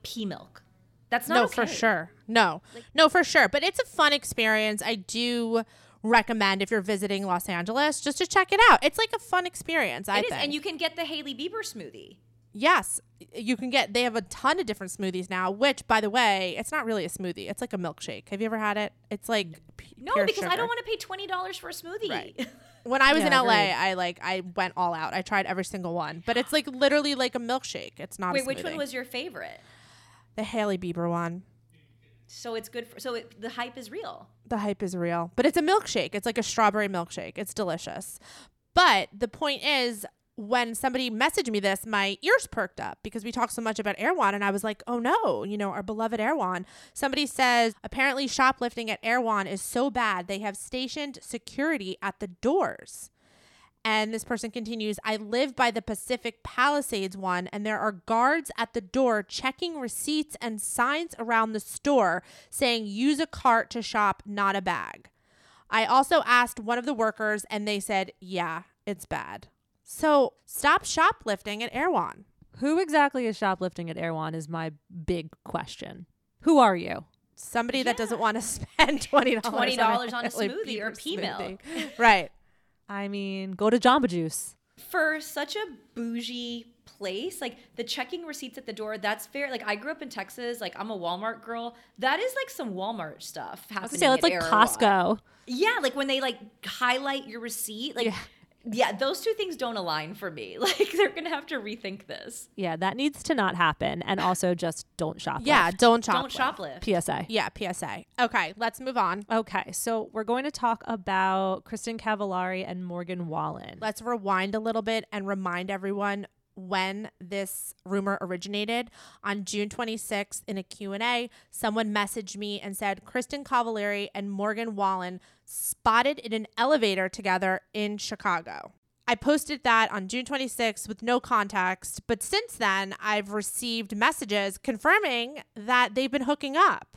pea milk. That's not no, okay. for sure. No, no, for sure. But it's a fun experience. I do recommend if you're visiting Los Angeles just to check it out. It's like a fun experience. I It is, think. and you can get the Hailey Bieber smoothie. Yes, you can get. They have a ton of different smoothies now. Which, by the way, it's not really a smoothie. It's like a milkshake. Have you ever had it? It's like p- No, pure because I don't want to pay twenty dollars for a smoothie. Right. When I was Yeah, in LA, agreed. I like I went all out. I tried every single one, but it's like literally like a milkshake. It's not. A smoothie. Wait, a which one was your favorite? the Hailey Bieber one? So it's good for. So it, the hype is real. the hype is real. But it's a milkshake. It's like a strawberry milkshake. It's delicious. But the point is, when somebody messaged me this, my ears perked up because we talked so much about Erewhon, and I was like, oh no, you know, our beloved Erewhon. Somebody says apparently shoplifting at Erewhon is so bad they have stationed security at the doors. And this person continues, I live by the Pacific Palisades one, and there are guards at the door checking receipts and signs around the store saying use a cart to shop, not a bag. I also asked one of the workers, and they said, yeah, it's bad. So stop shoplifting at Erewhon. Who exactly is shoplifting at Erewhon is my big question. Who are you? Somebody that doesn't want to spend $20, $20 on a smoothie or Bieber pea milk. Right. I mean, go to Jamba Juice. for such a bougie place like the checking receipts at the door that's fair like i grew up in texas like i'm a walmart girl that is like some walmart stuff I was happening gonna say that's at like Erewhon. Costco. yeah like when they like highlight your receipt like Yeah. Yeah. those two things don't align for me like they're gonna have to rethink this Yeah, that needs to not happen. And also just don't shoplift. Yeah, don't shoplift. don't shoplift PSA. Yeah, PSA. Okay, let's move on. Okay, so we're going to talk about Kristen Cavallari and Morgan Wallen. Let's rewind a little bit and remind everyone when this rumor originated on June 26th in a Q&A someone messaged me and said Kristen Cavallari and Morgan Wallen spotted in an elevator together in Chicago. I posted that on June 26th with no context, but since then I've received messages confirming that they've been hooking up.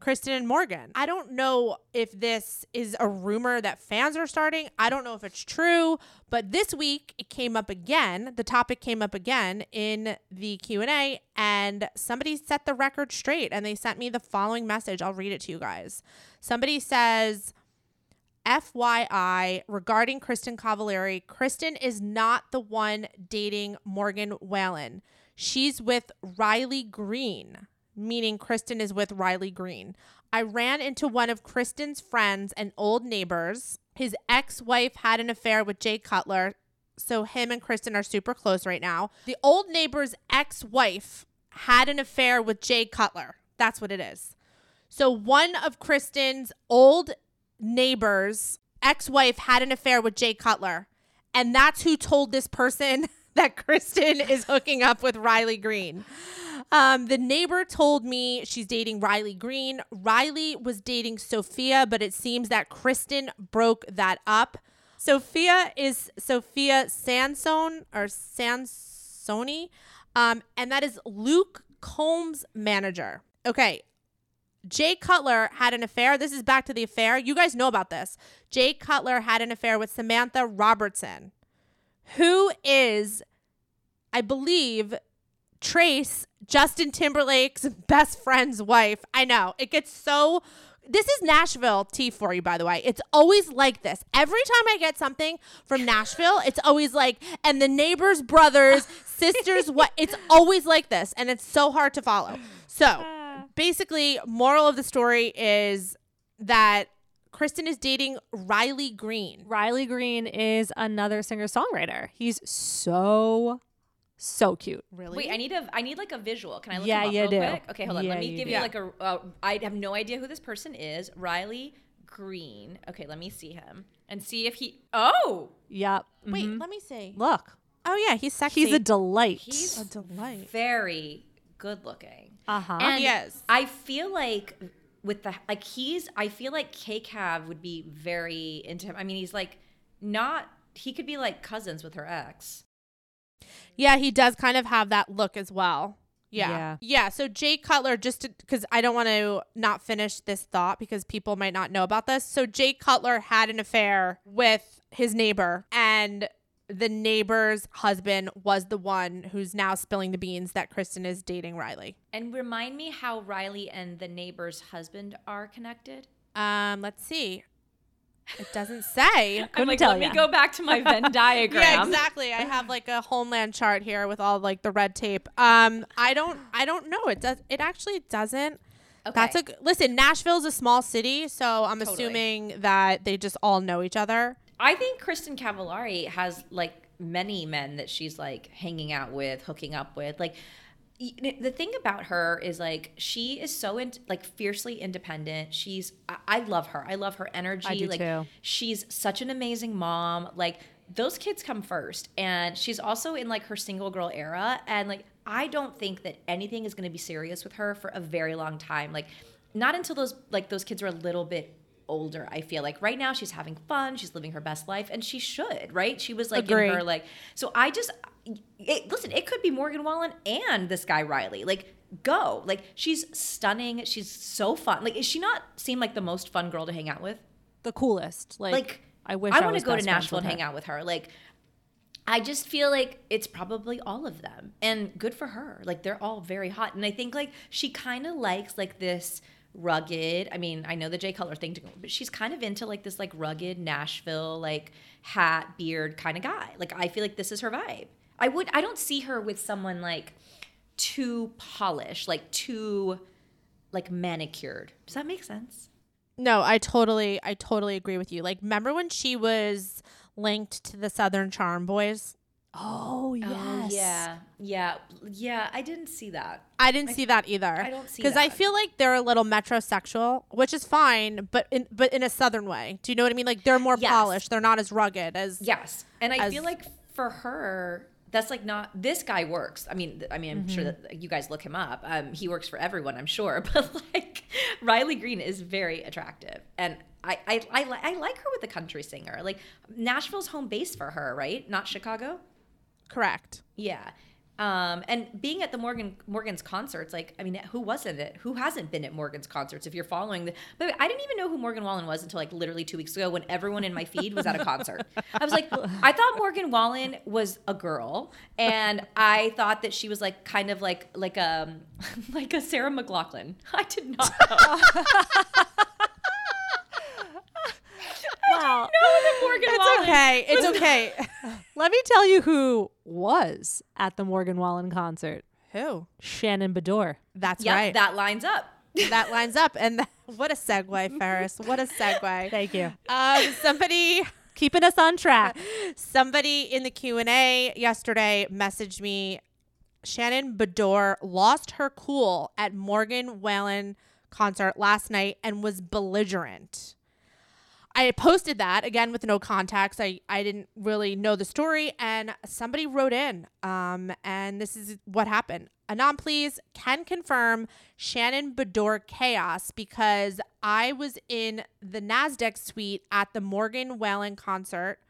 Kristen and Morgan. I don't know if this is a rumor that fans are starting. I don't know if it's true, but this week it came up again. The topic came up again in the Q&A and somebody set the record straight and they sent me the following message. I'll read it to you guys. Somebody says FYI regarding Kristen Cavallari, Kristen is not the one dating Morgan Wallen. She's with Riley Green meaning Kristen is with Riley Green. I ran into one of Kristen's friends and old neighbors. His ex wife had an affair with Jay Cutler. So him and Kristen are super close right now. The old neighbor's ex wife had an affair with Jay Cutler. That's what it is. So one of Kristen's old neighbors' ex wife had an affair with Jay Cutler. And that's who told this person that Kristen is hooking up with Riley Green. Um, the neighbor told me she's dating Riley Green. Riley was dating Sophia, but it seems that Kristen broke that up. Sophia is Sophia Sansone or Sansoni, um, and that is Luke Combs' manager. Okay, Jay Cutler had an affair. This is back to the affair. You guys know about this. Jay Cutler had an affair with Samantha Robertson, who is, I believe, Trace, Justin Timberlake's best friend's wife. I know. It gets so this is Nashville tea for you, by the way. It's always like this. Every time I get something from Nashville, it's always like, and the neighbor's brothers, sisters, what? It's always like this, and it's so hard to follow. So, ah. basically, moral of the story is that Kristen is dating Riley Green. Riley Green is another singer songwriter. He's so so cute. Really? Wait, I need a I need like a visual. Can I look Yeah, him up you real do. quick? Okay, hold on. Yeah, let me you give do. you like a. Uh, I have no idea who this person is. Riley Green. Okay, let me see him and see if he. Oh, Yep. Wait, Mhm. let me see. Look, Oh yeah, he's sexy. he's a delight. he's a delight. very good looking. uh huh. And He is. I feel like with the like he's. I feel like K Cav would be very into him. I mean, he's like not. He could be like cousins with her ex. Yeah, he does kind of have that look as well. Yeah. Yeah. Yeah. So Jay Cutler, just because I don't want to not finish this thought because people might not know about this. So Jay Cutler had an affair with his neighbor, and the neighbor's husband was the one who's now spilling the beans that Kristen is dating Riley. And remind me how Riley and the neighbor's husband are connected. Um, let's see. It doesn't say. I'm Couldn't like, tell let ya. me go back to my Venn diagram. Yeah, exactly. I have like a homeland chart here with all like the red tape. Um, I don't, I don't know. It does. It actually doesn't. Okay. That's a Okay. g- listen. Nashville's a small city, so I'm Totally. assuming that they just all know each other. I think Kristen Cavallari has like many men that she's like hanging out with, hooking up with. Like y- the thing about her is like she is so in, like fiercely independent. She's I, I love her. I love her energy. do like too. she's such an amazing mom. Like those kids come first, and she's also in like her single girl era. And like I don't think that anything is going to be serious with her for a very long time. Like not until those like those kids are a little bit older i feel like right now she's having fun she's living her best life and she should right she was like Agree. in her like so i just it, listen it could be morgan wallen and this guy riley like go like she's stunning she's so fun like is she not seem like the most fun girl to hang out with the coolest. Like, like I wish I I want to go to Nashville and hang out with her. Like I just feel like it's probably all of them. And good for her. Like they're all very hot. And I think like she kind of likes like this rugged. I mean, I know the Jay Cutler thing to but she's kind of into like this like rugged Nashville like hat, beard kind of guy. Like I feel like this is her vibe. I would I don't see her with someone like too polished, like too like manicured. Does that make sense? No, I totally, I totally agree with you. Like, remember when she was linked to the Southern Charm Boys? Oh, oh yes. Oh, yeah. Yeah. Yeah. I didn't see that. I didn't see that either. I don't see because I feel like they're a little metrosexual, which is fine, but in but in a southern way. Do you know what I mean? Like they're more Yes. polished. They're not as rugged as Yes. And I As- feel like for her, That's like not this guy works. I mean, I mean, I'm sure that you guys look him up. Um, he works for everyone, I'm sure. But like Riley Green is very attractive, and I I, I, li- I like her with the country singer. Like Nashville's home base for her, right? Not Chicago. Correct. Yeah. Um, and being at the Morgan Morgan's concerts, like I mean, who wasn't it? Who hasn't been at Morgan's concerts? If you're following the, but I didn't even know who Morgan Wallen was until like literally two weeks ago when everyone in my feed was at a concert. I was like, I thought Morgan Wallen was a girl, and I thought that she was like kind of like like a like a Sarah McLachlan. I did not know. Wow. know that Morgan Wallen. It's okay. It's okay. Let me tell you who was at the Morgan Wallen concert. Who? Shannon Beador. That's Yep, right. that lines up. that lines up. And th- what a segue, Ferris. What a segue. Thank you. Um, somebody Keeping us on track. somebody in the Q&A yesterday messaged me Shannon Beador lost her cool at Morgan Wallen concert last night and was belligerent. I posted that again with no context. I, I didn't really know the story, and somebody wrote in, um, and this is what happened. Anon, please can confirm Shannon Beador chaos because I was in the Nasdaq suite at the Morgan Wallen concert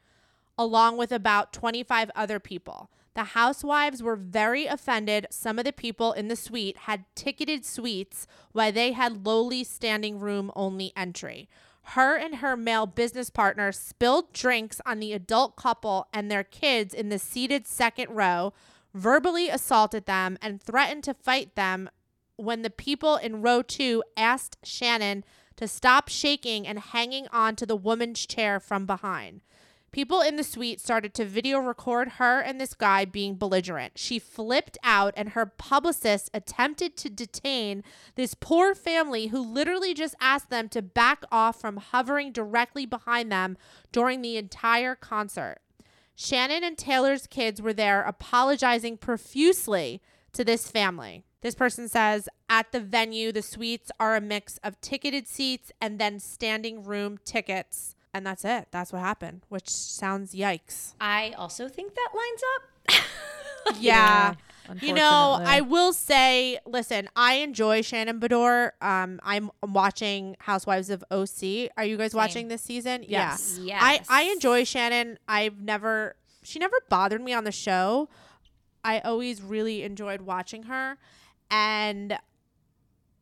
along with about 25 other people. The housewives were very offended. Some of the people in the suite had ticketed suites while they had lowly standing room only entry. Her and her male business partner spilled drinks on the adult couple and their kids in the seated second row, verbally assaulted them, and threatened to fight them when the people in row two asked Shannon to stop shaking and hanging on to the woman's chair from behind. People in the suite started to video record her and this guy being belligerent. She flipped out, and her publicist attempted to detain this poor family who literally just asked them to back off from hovering directly behind them during the entire concert. Shannon and Taylor's kids were there apologizing profusely to this family. This person says at the venue, the suites are a mix of ticketed seats and then standing room tickets. And that's it. That's what happened, which sounds yikes. I also think that lines up. Yeah. You know. I will say, listen, I enjoy Shannon Beador. Um, I'm watching Housewives of OC. Are you guys watching this season? Yes. Yeah. I, I enjoy Shannon. I've never, she never bothered me on the show. I always really enjoyed watching her. And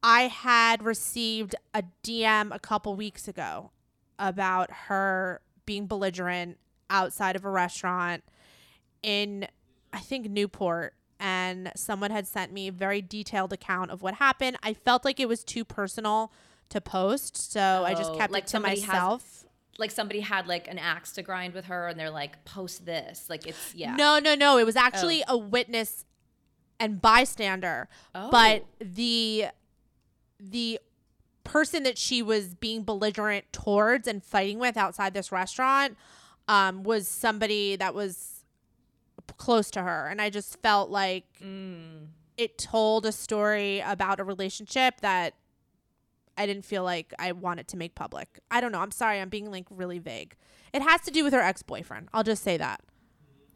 I had received a DM a couple weeks ago about her being belligerent outside of a restaurant in, I think, Newport. And someone had sent me a very detailed account of what happened. I felt like it was too personal to post. So I just Oh, kept like it to somebody has- myself. like somebody had like an axe to grind with her and they're like post this like it's yeah No, no, no. It was actually oh. a witness and bystander. But Oh. the the person that she was being belligerent towards and fighting with outside this restaurant um, was somebody that was close to her. And I just felt like Mm. it told a story about a relationship that I didn't feel like I wanted to make public. I don't know. I'm sorry. I'm being like really vague. It has to do with her ex boyfriend. I'll just say that.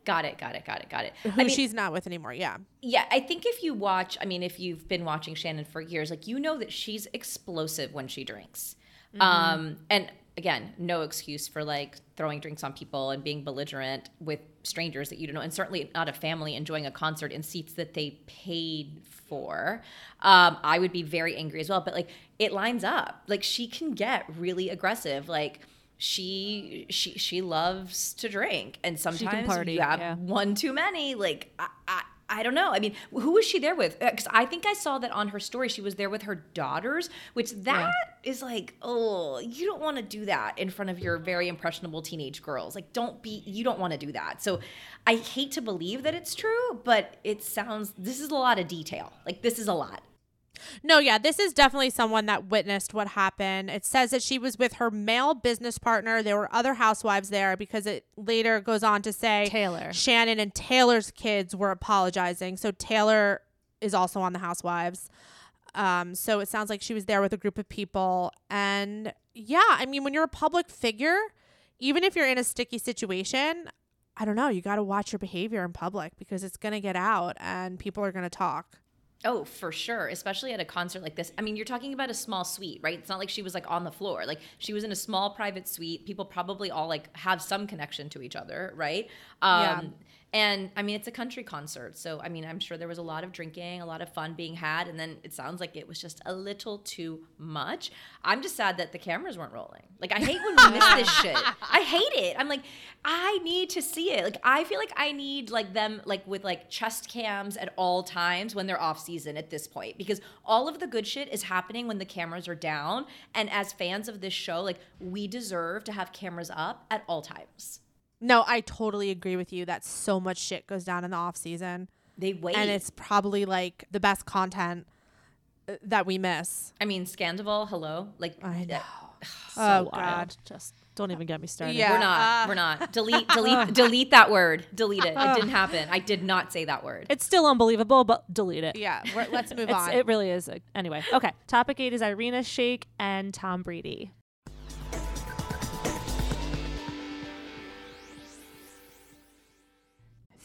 Got it got it got it got it Who i mean she's not with anymore. Yeah. yeah i think if you watch i mean if you've been watching shannon for years like you know that she's explosive when she drinks um and again no excuse for like throwing drinks on people and being belligerent with strangers that you don't know and certainly not a family enjoying a concert in seats that they paid for um i would be very angry as well but like it lines up like she can get really aggressive like she she she loves to drink and sometimes party, you have yeah. one too many like I, I I don't know. I mean, who was she there with? Uh, because I think I saw that on her story. She was there with her daughters, which that is like, oh, you don't want to do that in front of your very impressionable teenage girls. Like, don't be, you don't want to do that. So, I hate to believe that it's true, but it sounds. This is a lot of detail. Like, this is a lot. No, yeah, this is definitely someone that witnessed what happened. It says that she was with her male business partner. There were other housewives there because it later goes on to say Taylor. Shannon and Taylor's kids were apologizing. So Taylor is also on the housewives. Um, so it sounds like she was there with a group of people. And yeah, I mean, when you're a public figure, even if you're in a sticky situation, I don't know, you got to watch your behavior in public because it's going to get out and people are going to talk. Oh, for sure. Especially at a concert like this. I mean, you're talking about a small suite, right? It's not like she was like on the floor. Like she was in a small private suite. People probably all like have some connection to each other, right? Um, Yeah. And I mean, it's a country concert. So, I mean, I'm sure there was a lot of drinking, a lot of fun being had. And then it sounds like it was just a little too much. I'm just sad that the cameras weren't rolling. Like, I hate when we miss this shit. I hate it. I'm like, I need to see it. Like, I feel like I need like them, like with like chest cams at all times when they're off season at this point. Because all of the good shit is happening when the cameras are down. And as fans of this show, like, we deserve to have cameras up at all times. No, I totally agree with you that so much shit goes down in the off season They wait. and it's probably like the best content uh, that we miss. I mean, Scandoval, hello. Like, I know. So oh wild. god. Just don't even get me started. Yeah. we're not. uh, we're not. Delete, delete, delete that word. Delete it. It didn't happen. I did not say that word. It's still unbelievable, but delete it. Yeah, we're, let's move on. it really is. uh, Anyway, okay. Topic eight is Irina Shayk and Tom Brady.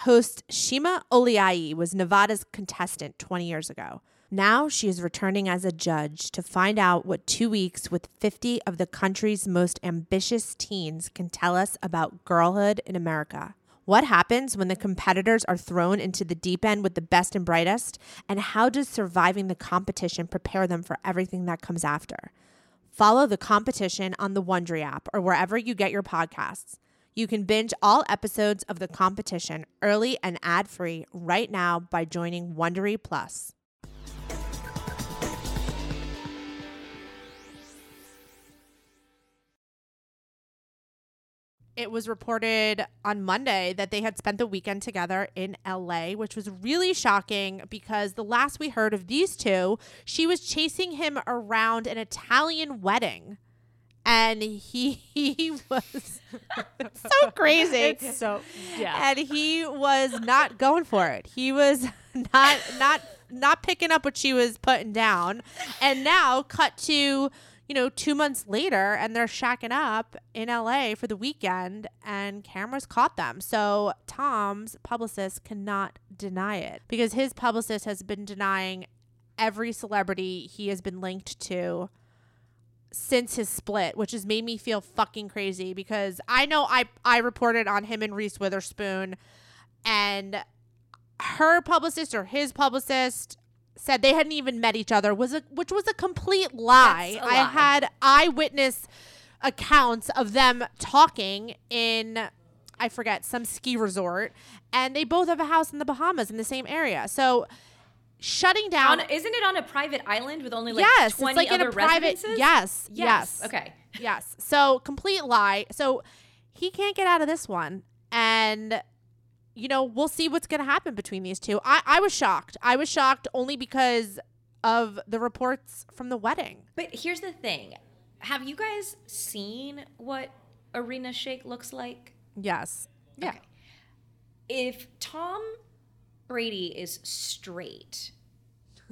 Host Shima Oliai was Nevada's contestant 20 years ago. Now she is returning as a judge to find out what two weeks with 50 of the country's most ambitious teens can tell us about girlhood in America. What happens when the competitors are thrown into the deep end with the best and brightest? And how does surviving the competition prepare them for everything that comes after? Follow the competition on the Wondery app or wherever you get your podcasts. You can binge all episodes of the competition early and ad-free right now by joining Wondery Plus. It was reported on Monday that they had spent the weekend together in LA, which was really shocking because the last we heard of these two, she was chasing him around an Italian wedding. And he, he was so crazy. So yeah. and he was not going for it. He was not not not picking up what she was putting down. And now cut to, you know, 2 months later and they're shacking up in LA for the weekend and cameras caught them. So Tom's publicist cannot deny it because his publicist has been denying every celebrity he has been linked to since his split, which has made me feel fucking crazy because I know I I reported on him and Reese Witherspoon and her publicist or his publicist said they hadn't even met each other was a which was a complete lie. A I lie. had eyewitness accounts of them talking in I forget some ski resort and they both have a house in the Bahamas in the same area. So shutting down On, isn't it on a private island with only like yes, 20 it's like in other a private residences? yes, yes. Okay. Yes. So complete lie. So he can't get out of this one. And you know, we'll see what's gonna happen between these two. I, I was shocked. I was shocked only because of the reports from the wedding. But here's the thing. Have you guys seen what Irina Shayk looks like? Yes. Yeah. Okay. If Tom Brady is straight,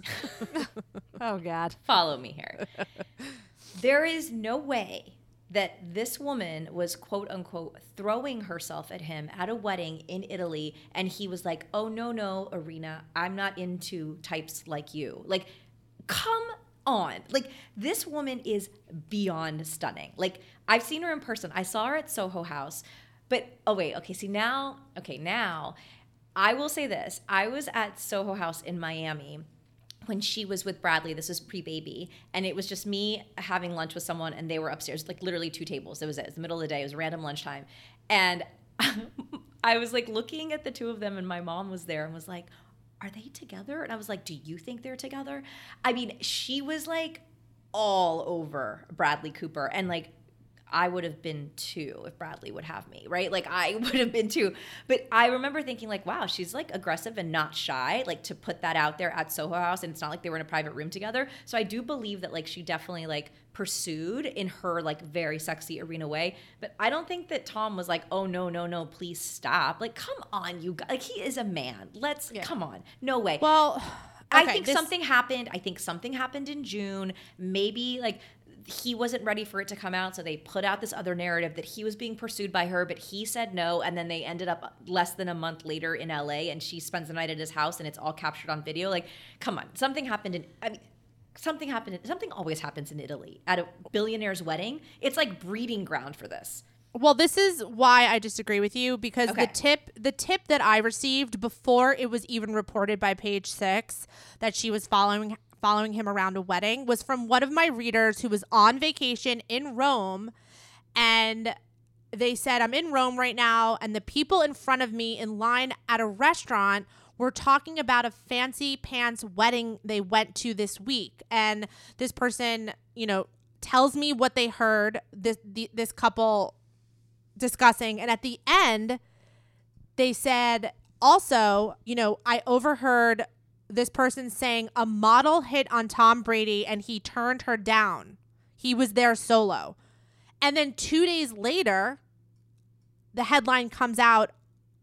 Oh God. follow me here. there is no way that this woman was quote unquote throwing herself at him at a wedding in Italy and he was like, "Oh no, no, Irina, I'm not into types like you." Like come on. Like this woman is beyond stunning. Like I've seen her in person. I saw her at Soho House. But oh wait, okay, see now, okay, now I will say this. I was at Soho House in Miami when she was with Bradley, this was pre-baby, and it was just me having lunch with someone, and they were upstairs, like literally two tables. It was it was the middle of the day. It was random lunchtime, and I was like looking at the two of them, and my mom was there and was like, "Are they together?" And I was like, "Do you think they're together?" I mean, she was like all over Bradley Cooper, and like I would have been too if Bradley would have me, right? Like I would have been too. But I remember thinking like, wow, she's like aggressive and not shy, like to put that out there at Soho House, and it's not like they were in a private room together. So I do believe that like she definitely like pursued in her like very sexy Irina way. But I don't think that Tom was like, oh no, no, no, please stop. Like, come on, you guys. Like he is a man. Let's come on. No way. Well, I think this- something happened. I think something happened in June. Maybe like he wasn't ready for it to come out, so they put out this other narrative that he was being pursued by her, but he said no, and then they ended up less than a month later in LA, and she spends the night at his house, and it's all captured on video. Like, come on, something happened in. I mean, something happened. Something always happens in Italy at a billionaire's wedding. It's like breeding ground for this. Well, this is why I disagree with you because Okay. the tip the tip that I received before it was even reported by page 6 that she was following following him around a wedding was from one of my readers who was on vacation in Rome. And they said I'm in Rome right now and the people in front of me in line at a restaurant were talking about a fancy pants wedding they went to this week. And this person, you know, tells me what they heard this the, this couple discussing. And at the end they said also you know i overheard this person saying a model hit on tom brady and he turned her down. He was there solo. And then two days later the headline comes out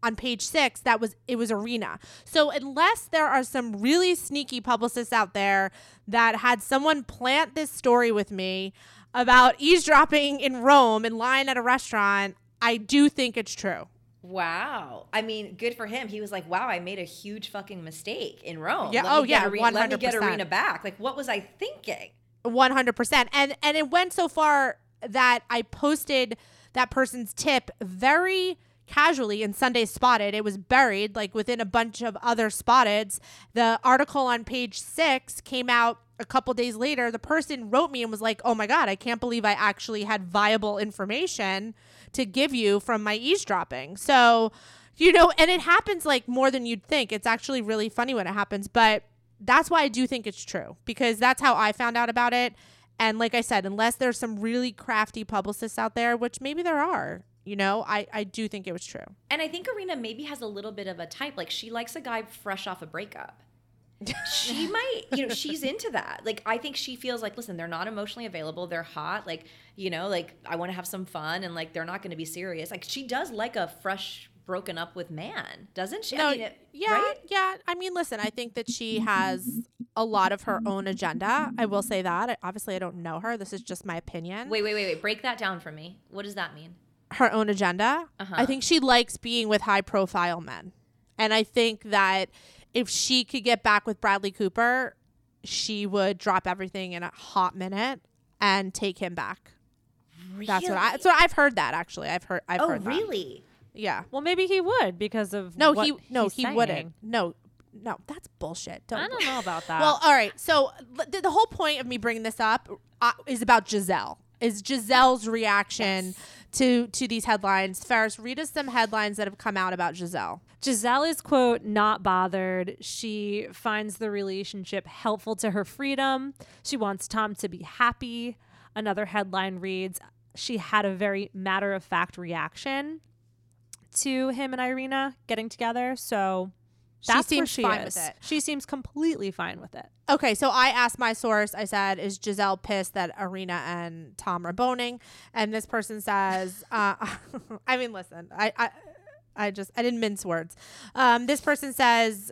on page six that was it was Irina. So unless there are some really sneaky publicists out there that had someone plant this story with me about eavesdropping in rome and lying at a restaurant i do think it's true Wow. I mean, good for him. He was like, wow, I made a huge fucking mistake in Rome. Yeah, Let oh, yeah, Irina, Let me get Irina back. Like, what was I thinking? 100% and and it went so far that i posted that person's tip very casually in sunday spotted it was buried like within a bunch of other spotteds the article on page six came out a couple days later the person wrote me and was like oh my god i can't believe i actually had viable information to give you from my eavesdropping so you know and it happens like more than you'd think it's actually really funny when it happens but that's why I do think it's true because that's how I found out about it. And like I said, unless there's some really crafty publicists out there, which maybe there are, you know, I, I do think it was true. And I think Irina maybe has a little bit of a type. Like, she likes a guy fresh off a breakup. She might, you know, she's into that. Like, I think she feels like, listen, they're not emotionally available. They're hot. Like, you know, like, I want to have some fun and, like, they're not going to be serious. Like, she does like a fresh, broken up with man, doesn't she? No, I mean, it, yeah, right? yeah. I mean, listen, I think that she has a lot of her own agenda. I will say that. I- Obviously, I don't know her. This is just my opinion. Wait, wait, wait, wait. Break that down for me. What does that mean? her own agenda. Uh-huh. I think she likes being with high profile men. And I think that if she could get back with Bradley Cooper, she would drop everything in a hot minute and take him back. That's what I. So I've heard that actually. I've heard. I've Oh, heard that. really? Yeah. Well, maybe he would because of No, what he. No, he's he saying. wouldn't. No, no, that's bullshit. Don't. I don't know about that. Well, all right. So the, the whole point of me bringing this up uh, is about Gisele. Is Gisele's reaction to to these headlines? Ferris, read us some headlines that have come out about Gisele. Gisele is quote not bothered. She finds the relationship helpful to her freedom. She wants Tom to be happy. Another headline reads she had a very matter of fact reaction to him and Irina getting together. So that's where seems she fine is. with it. She seems completely fine with it. Okay, so I asked my source. I said, "Is Gisele pissed that Irina and Tom are boning?" And this person says, uh, "I mean, listen, I, I, I just I didn't mince words. Um, this person says,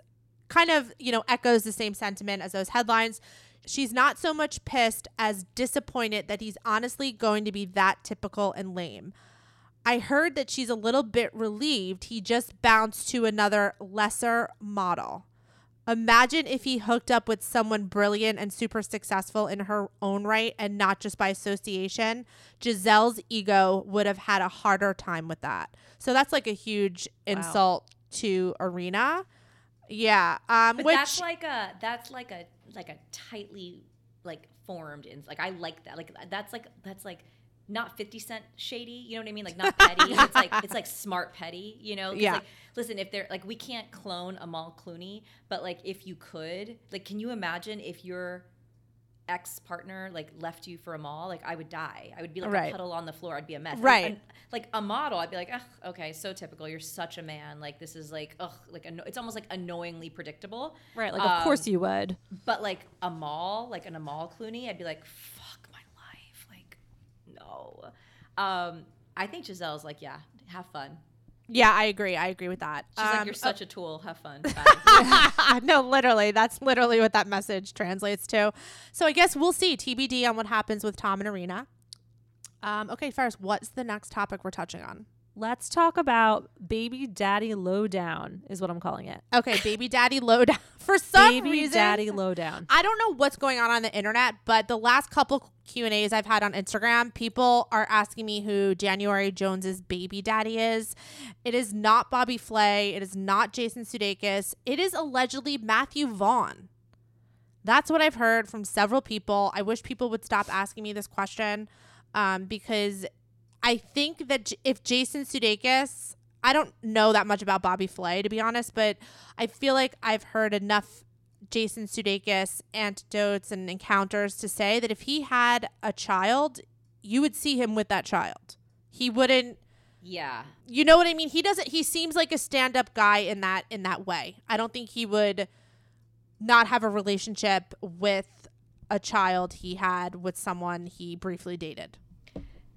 kind of, you know, echoes the same sentiment as those headlines. She's not so much pissed as disappointed that he's honestly going to be that typical and lame." I heard that she's a little bit relieved he just bounced to another lesser model. Imagine if he hooked up with someone brilliant and super successful in her own right and not just by association. Gisele's ego would have had a harder time with that. So that's like a huge insult to Irina. Yeah. Um But which that's like a that's like a like a tightly like formed in like I like that. Like that's like that's like not 50 cent shady, you know what I mean? Like not petty. it's like it's like smart petty, you know Yeah. Like, listen, if they're like we can't clone Amal Clooney, but like if you could, like can you imagine if you're ex partner like left you for a mall, like I would die. I would be like Right. a puddle on the floor. I'd be a mess. Right. Like, a model, I'd be like, ugh, okay, so typical. You're such a man. Like this is like, ugh, like anno- it's almost like annoyingly predictable. Right. Like, of course um, you would. But like a mall, like an Amal Clooney, I'd be like, fuck. No. Um, I think Gisele's like, yeah, have fun. Yeah, I agree. I agree with that. She's like, Um, you're such a tool. Have fun. No, literally. That's literally what that message translates to. So I guess we'll see TBD on what happens with Tom and Irina. Um, okay, first, what's the next topic we're touching on? Let's talk about baby daddy lowdown, is what I'm calling it. Okay, baby daddy lowdown. For some baby reason, daddy lowdown. I don't know what's going on on the internet, but the last couple Q and A's I've had on Instagram, people are asking me who January Jones's baby daddy is. It is not Bobby Flay. It is not Jason Sudeikis. It is allegedly Matthew Vaughn. That's what I've heard from several people. I wish people would stop asking me this question um, because I think that if Jason Sudeikis, I don't know that much about Bobby Flay to be honest, but I feel like I've heard enough Jason Sudeikis anecdotes and encounters to say that if he had a child, you would see him with that child. He wouldn't yeah. you know what I mean? He doesn't he seems like a stand-up guy in that in that way. I don't think he would not have a relationship with a child he had with someone he briefly dated.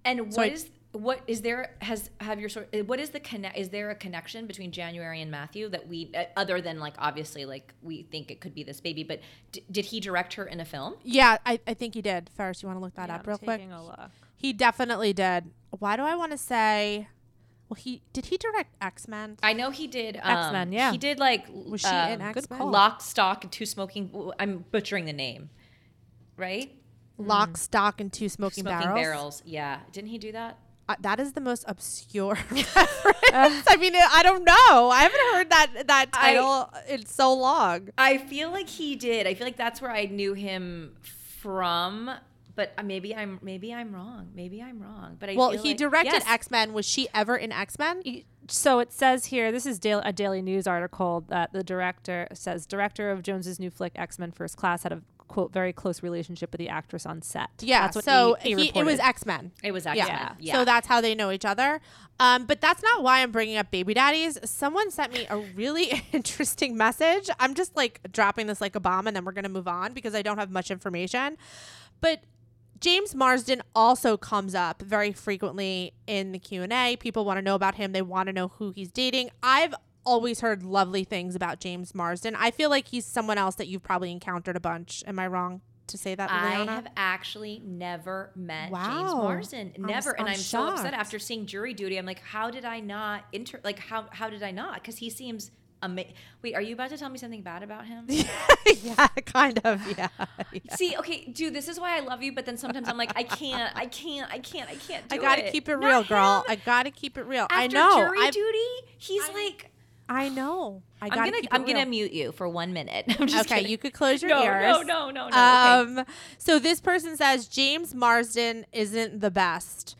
And what So I- is what is there has have your sort what is the connect is there a connection between January and Matthew that we uh, other than like obviously like we think it could be this baby but d- did he direct her in a film? Yeah, I, I think he did. Ferris, you want to look that Yeah, up I'm real quick? a look. He definitely did. Why do I want to say well he did he direct X-Men? I know he did um, X-Men, yeah. He did like Was she um, in X-Men? Lock, Stock and Two Smoking I'm butchering the name. Right? Lock, Stock, and Two Smoking, Smoking Barrels. barrels. Yeah. Didn't he do that? Uh, that is the most obscure reference. I mean, I don't know. I haven't heard that that I- title in so long. I feel like he did. I feel like that's where I knew him from. But uh, maybe I'm maybe I'm wrong. Maybe I'm wrong. But I Well, feel he like- directed yes. X Men. Was she ever in X Men? So it says here, this is daily, a Daily News article that the director says director of Jones's new flick X Men First Class had a quote very close relationship with the actress on set. Yeah. That's what so E- E he, it was. X Men. It was X-Men. Yeah. So that's how they know each other. Um, but that's not why I'm bringing up baby daddies. Someone sent me a really interesting message. I'm just like dropping this like a bomb, and then we're gonna move on because I don't have much information. But James Marsden also comes up very frequently in the Q&A. People want to know about him. They want to know who he's dating. I've always heard lovely things about James Marsden. I feel like he's someone else that you've probably encountered a bunch. Am I wrong to say that, I have actually never met James Wow. Marsden. I'm Never. s- and I'm I'm so upset after seeing jury duty. I'm like, how did I not inter like how how did I not? Because he seems amazing. Wait, are you about to tell me something bad about him? yeah, kind of. Yeah. yeah. See, okay, dude, this is why I love you, but then sometimes I'm like, I can't, I can't, I can't, I can't do I gotta keep it Not real, girl. I gotta keep it real. After I know. jury I, duty, he's like, I know. I I'm gotta gonna, I'm gonna mute you for one minute. Okay, kidding. you could close your no, ears. no, no, no, no. okay. Um, so this person says James Marsden isn't the best.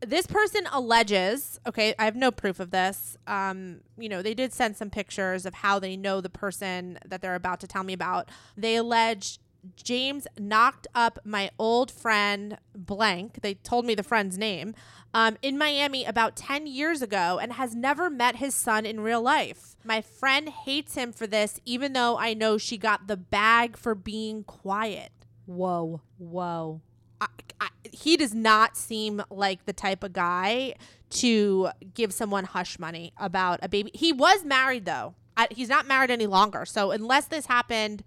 This person alleges, okay, I have no proof of this. Um, you know, they did send some pictures of how they know the person that they're about to tell me about. They allege James knocked up my old friend blank. They told me the friend's name um, in Miami about 10 years ago and has never met his son in real life. My friend hates him for this, even though I know she got the bag for being quiet. Whoa, whoa. I, I, he does not seem like the type of guy to give someone hush money about a baby. He was married though. I, he's not married any longer. So unless this happened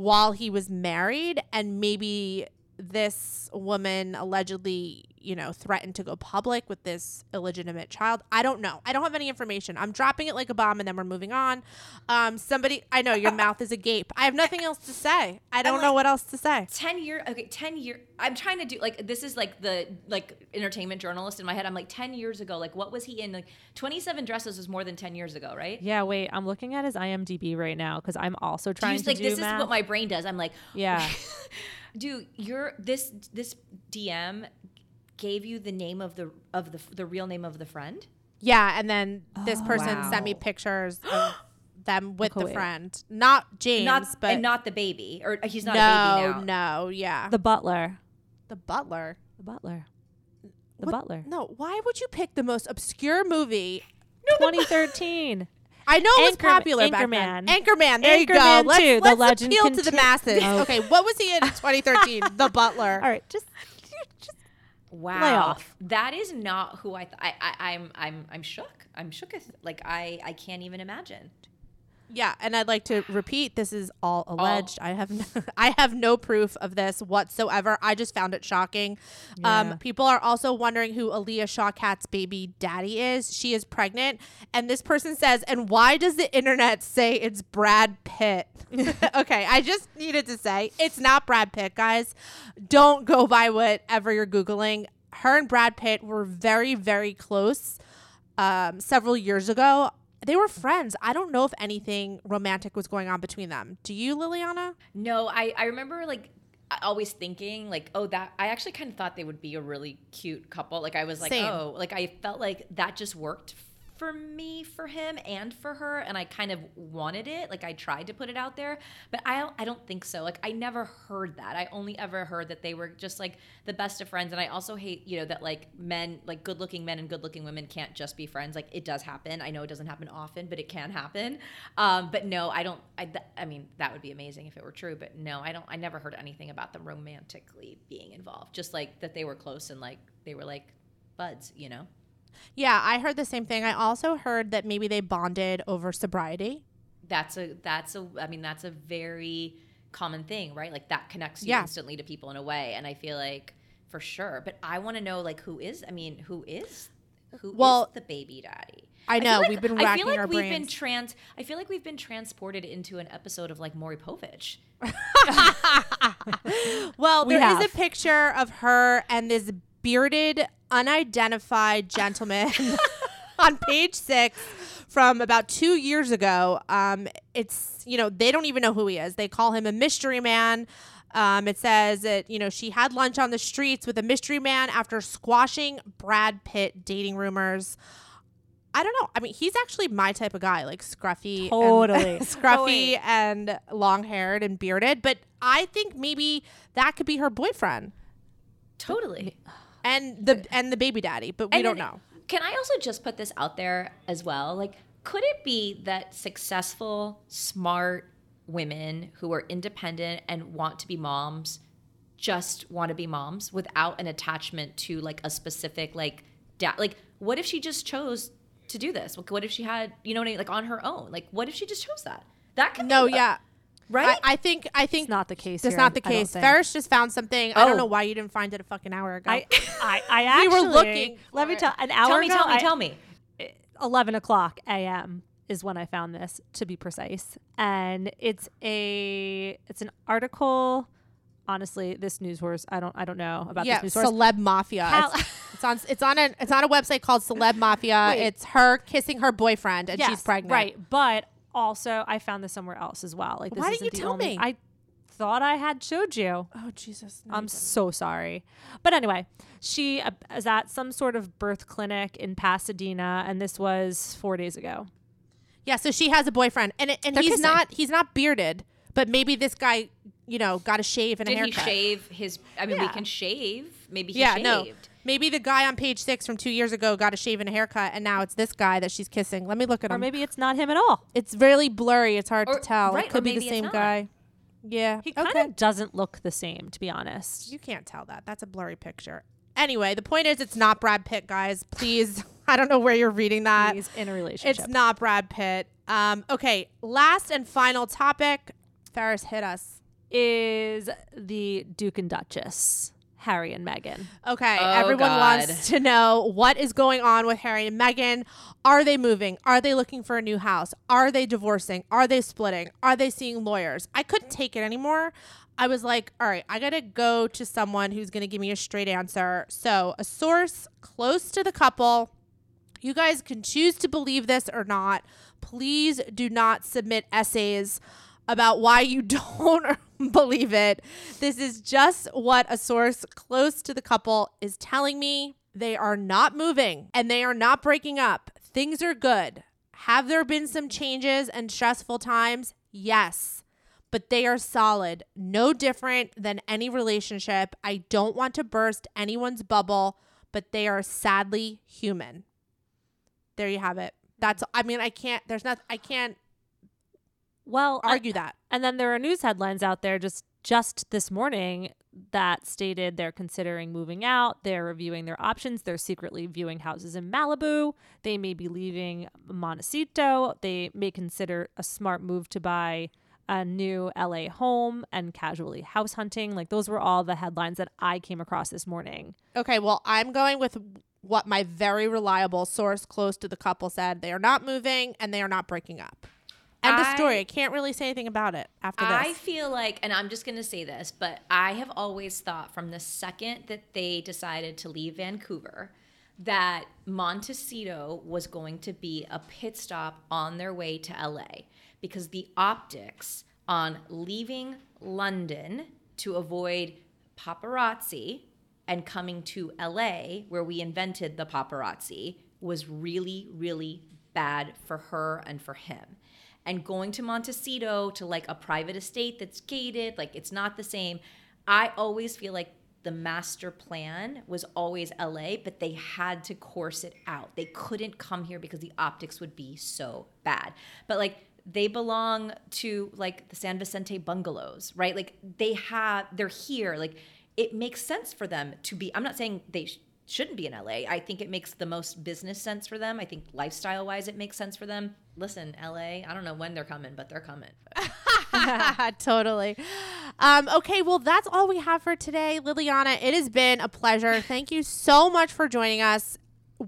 while he was married and maybe this woman allegedly, you know, threatened to go public with this illegitimate child. I don't know. I don't have any information. I'm dropping it like a bomb and then we're moving on. Um, somebody, I know your mouth is agape. I have nothing else to say. I don't know what else to say. 10 year okay 10 year i'm trying to do like this is like the like entertainment journalist in my head i'm like 10 years ago like what was he in like 27 dresses was more than 10 years ago right Yeah, wait. I'm looking at his IMDb right now because I'm also Do trying you, to like do this math. is what my brain does i'm like yeah. dude you're this this dm gave you the name of the of the the real name of the friend Yeah, and then this oh, person wow. sent me pictures of them with the Kuwait. friend, not James, not but and not the baby, or uh, he's not a no, baby now. no, yeah, The butler. the butler. The butler. The What- butler. No, why would you pick the most obscure movie? 2013. I know it was Anchor- popular back then. Anchorman. Anchorman. There you go. Anchorman Let's, 2, The let's Legend appeal to the masses. Oh. Okay, what was he in 2013? the Butler. All right, just Wow, Lay off. That is not who I. Th- I, I I'm I'm I'm shook. I'm shook. Like I I can't even imagine. Yeah, and I'd like to repeat: this is all alleged. I have no, I have no proof of this whatsoever. I just found it shocking. Yeah. Um, people are also wondering who Alia Shawkat's baby daddy is. She is pregnant, and this person says, "And why does the internet say it's Brad Pitt?" okay, I just needed to say it's not Brad Pitt, guys. Don't go by whatever you're googling. Her and Brad Pitt were very, very close um, several years ago. They were friends. I don't know if anything romantic was going on between them. Do you, Lilliana? No, I I remember like always thinking like oh that I actually kind of thought they would be a really cute couple. Like I was like Same. oh like I felt like that just worked for me for him and for her and I kind of wanted it. Like I tried to put it out there, but I don't I don't think so. Like I never heard that. I only ever heard that they were just like the best of friends and I also hate, you know, that like men like good-looking men and good-looking women can't just be friends. Like it does happen. I know it doesn't happen often, but it can happen. Um but no, I don't I th- I mean, that would be amazing if it were true, but no, I don't I never heard anything about them romantically being involved. Just like that they were close and like they were like buds, you know. Yeah, I heard the same thing. I also heard that maybe they bonded over sobriety. that's a that's a i mean that's a very common thing right like that connects you Yeah. instantly to people in a way and i feel like for sure but i want to know like who is i mean who is who is Well, the baby daddy I know, like- we've been I feel like our we've been trans i feel like we've been transported into an episode of like Maury Povich Well, We there is have. a picture of her and this bearded, unidentified gentleman on page six from about two years ago. Um, it's, you know, they don't even know who he is. They call him a mystery man. Um, it says that, you know, she had lunch on the streets with a mystery man after squashing Brad Pitt dating rumors. I don't know. I mean, he's actually my type of guy, like scruffy, and- Totally. scruffy and long haired and bearded. But I think maybe that could be her boyfriend totally and the and the baby daddy. But we And don't then- know. Can I also just put this out there as well? Like, could it be that successful, smart women who are independent and want to be moms just want to be moms without an attachment to like a specific like dad? Like, what if she just chose to do this? What if she had, you know what I mean, like on her own? Like, what if she just chose that? That could No, be, yeah. Right. I, I think I think It's not the case. That's here, not the I case. Ferris just found something. I Oh. don't know why you didn't find it a fucking hour ago. I, I, I We were looking Let me tell. An hour tell me, ago, tell me, I- tell me. 11 o'clock a.m. is when I found this, to be precise. And it's a it's an article. Honestly, this news source, I don't I don't know about yeah, this news source. celeb mafia. How- It's, it's on it's on a it's on a website called Celeb Mafia. Wait. It's her kissing her boyfriend and she's pregnant. Right, but also I found this somewhere else as well. Like, this Why isn't didn't you the tell only- me? I thought I had showed you. Oh Jesus. no, I'm so sorry. But anyway, she uh, is at some sort of birth clinic in Pasadena, and this was four days ago. Yeah, so she has a boyfriend, and it, and They're he's kissing. not he's not bearded, but maybe this guy, you know, got a shave and a Did he haircut. shave his? I mean, we can shave. Maybe he yeah, shaved. no, maybe the guy on page six from two years ago got a shave and a haircut, and now it's this guy that she's kissing. Let me look at Or him. maybe it's not him at all. it's really blurry. It's hard Or- to tell. right, it or could be the maybe it's same not. guy. Yeah. He kind okay. of doesn't look the same, to be honest. You can't tell that. That's a blurry picture. Anyway, the point is, it's not Brad Pitt, guys. Please, I don't know where you're reading that. He's in a relationship. It's not Brad Pitt. Um, okay, last and final topic. Ferris hit us. is the Duke and Duchess, Harry and Meghan. Okay, Oh, everyone God. wants to know what is going on with Harry and Meghan. Are they moving? Are they looking for a new house? Are they divorcing? Are they splitting? Are they seeing lawyers? I couldn't take it anymore. I was like, all right, I got to go to someone who's going to give me a straight answer. So, a source close to the couple. You guys can choose to believe this or not. Please do not submit essays about why you don't believe it. This is just what a source close to the couple is telling me. They are not moving and they are not breaking up. Things are good. Have there been some changes and stressful times? Yes. But they are solid, no different than any relationship. I don't want to burst anyone's bubble, but they are sadly human. There you have it. That's I mean, I can't there's not I can't Well, I- argue that. And then there are news headlines out there just just this morning that stated they're considering moving out, they're reviewing their options, they're secretly viewing houses in Malibu, they may be leaving Montecito, they may consider a smart move to buy a new LA home and casually house hunting. Like those were all the headlines that I came across this morning. Okay, well, I'm going with what my very reliable source close to the couple said. They are not moving and they are not breaking up. End of story. I can't really say anything about it after I this. I feel like, and I'm just going to say this, but I have always thought from the second that they decided to leave Vancouver that Montecito was going to be a pit stop on their way to LA because the optics on leaving London to avoid paparazzi and coming to LA, where we invented the paparazzi, was really, really bad for her and for him. And going to Montecito to like a private estate that's gated, like it's not the same. I always feel like the master plan was always LA, but they had to course it out. They couldn't come here because the optics would be so bad. But like they belong to like the San Vicente bungalows, right? Like they have, they're here. Like it makes sense for them to be. I'm not saying they shouldn't be in LA. I think it makes the most business sense for them. I think lifestyle wise, it makes sense for them. Listen, LA, I don't know when they're coming, but they're coming. totally. Um, okay, well, that's all we have for today, Lilliana. It has been a pleasure. Thank you so much for joining us.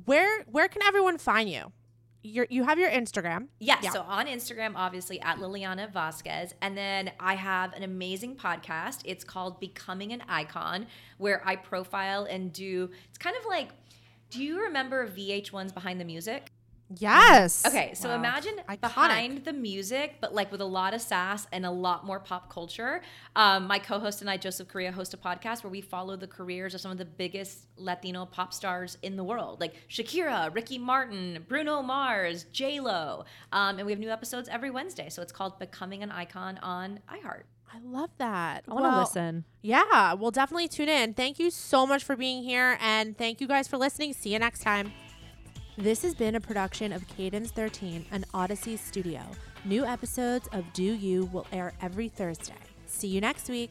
Where where can everyone find you? You're, you have your Instagram. Yeah, Yeah. so on Instagram, obviously at Lilliana Vazquez. And then I have an amazing podcast. It's called Becoming an Icon, where I profile and do, it's kind of like, do you remember VH1's Behind the Music? Yes. Okay, so Wow. imagine Iconic. behind the music, but like with a lot of sass and a lot more pop culture. Um, my co-host and I, Joseph Correa, host a podcast where we follow the careers of some of the biggest Latino pop stars in the world, like Shakira, Ricky Martin, Bruno Mars, J Lo, um, and we have new episodes every Wednesday. So it's called Becoming an Icon on iHeart. I love that. I want to Well, listen. Yeah, we'll definitely tune in. Thank you so much for being here, and thank you guys for listening. See you next time. This has been a production of Cadence 13, and Audacy studio. New episodes of Deux U will air every Thursday. See you next week.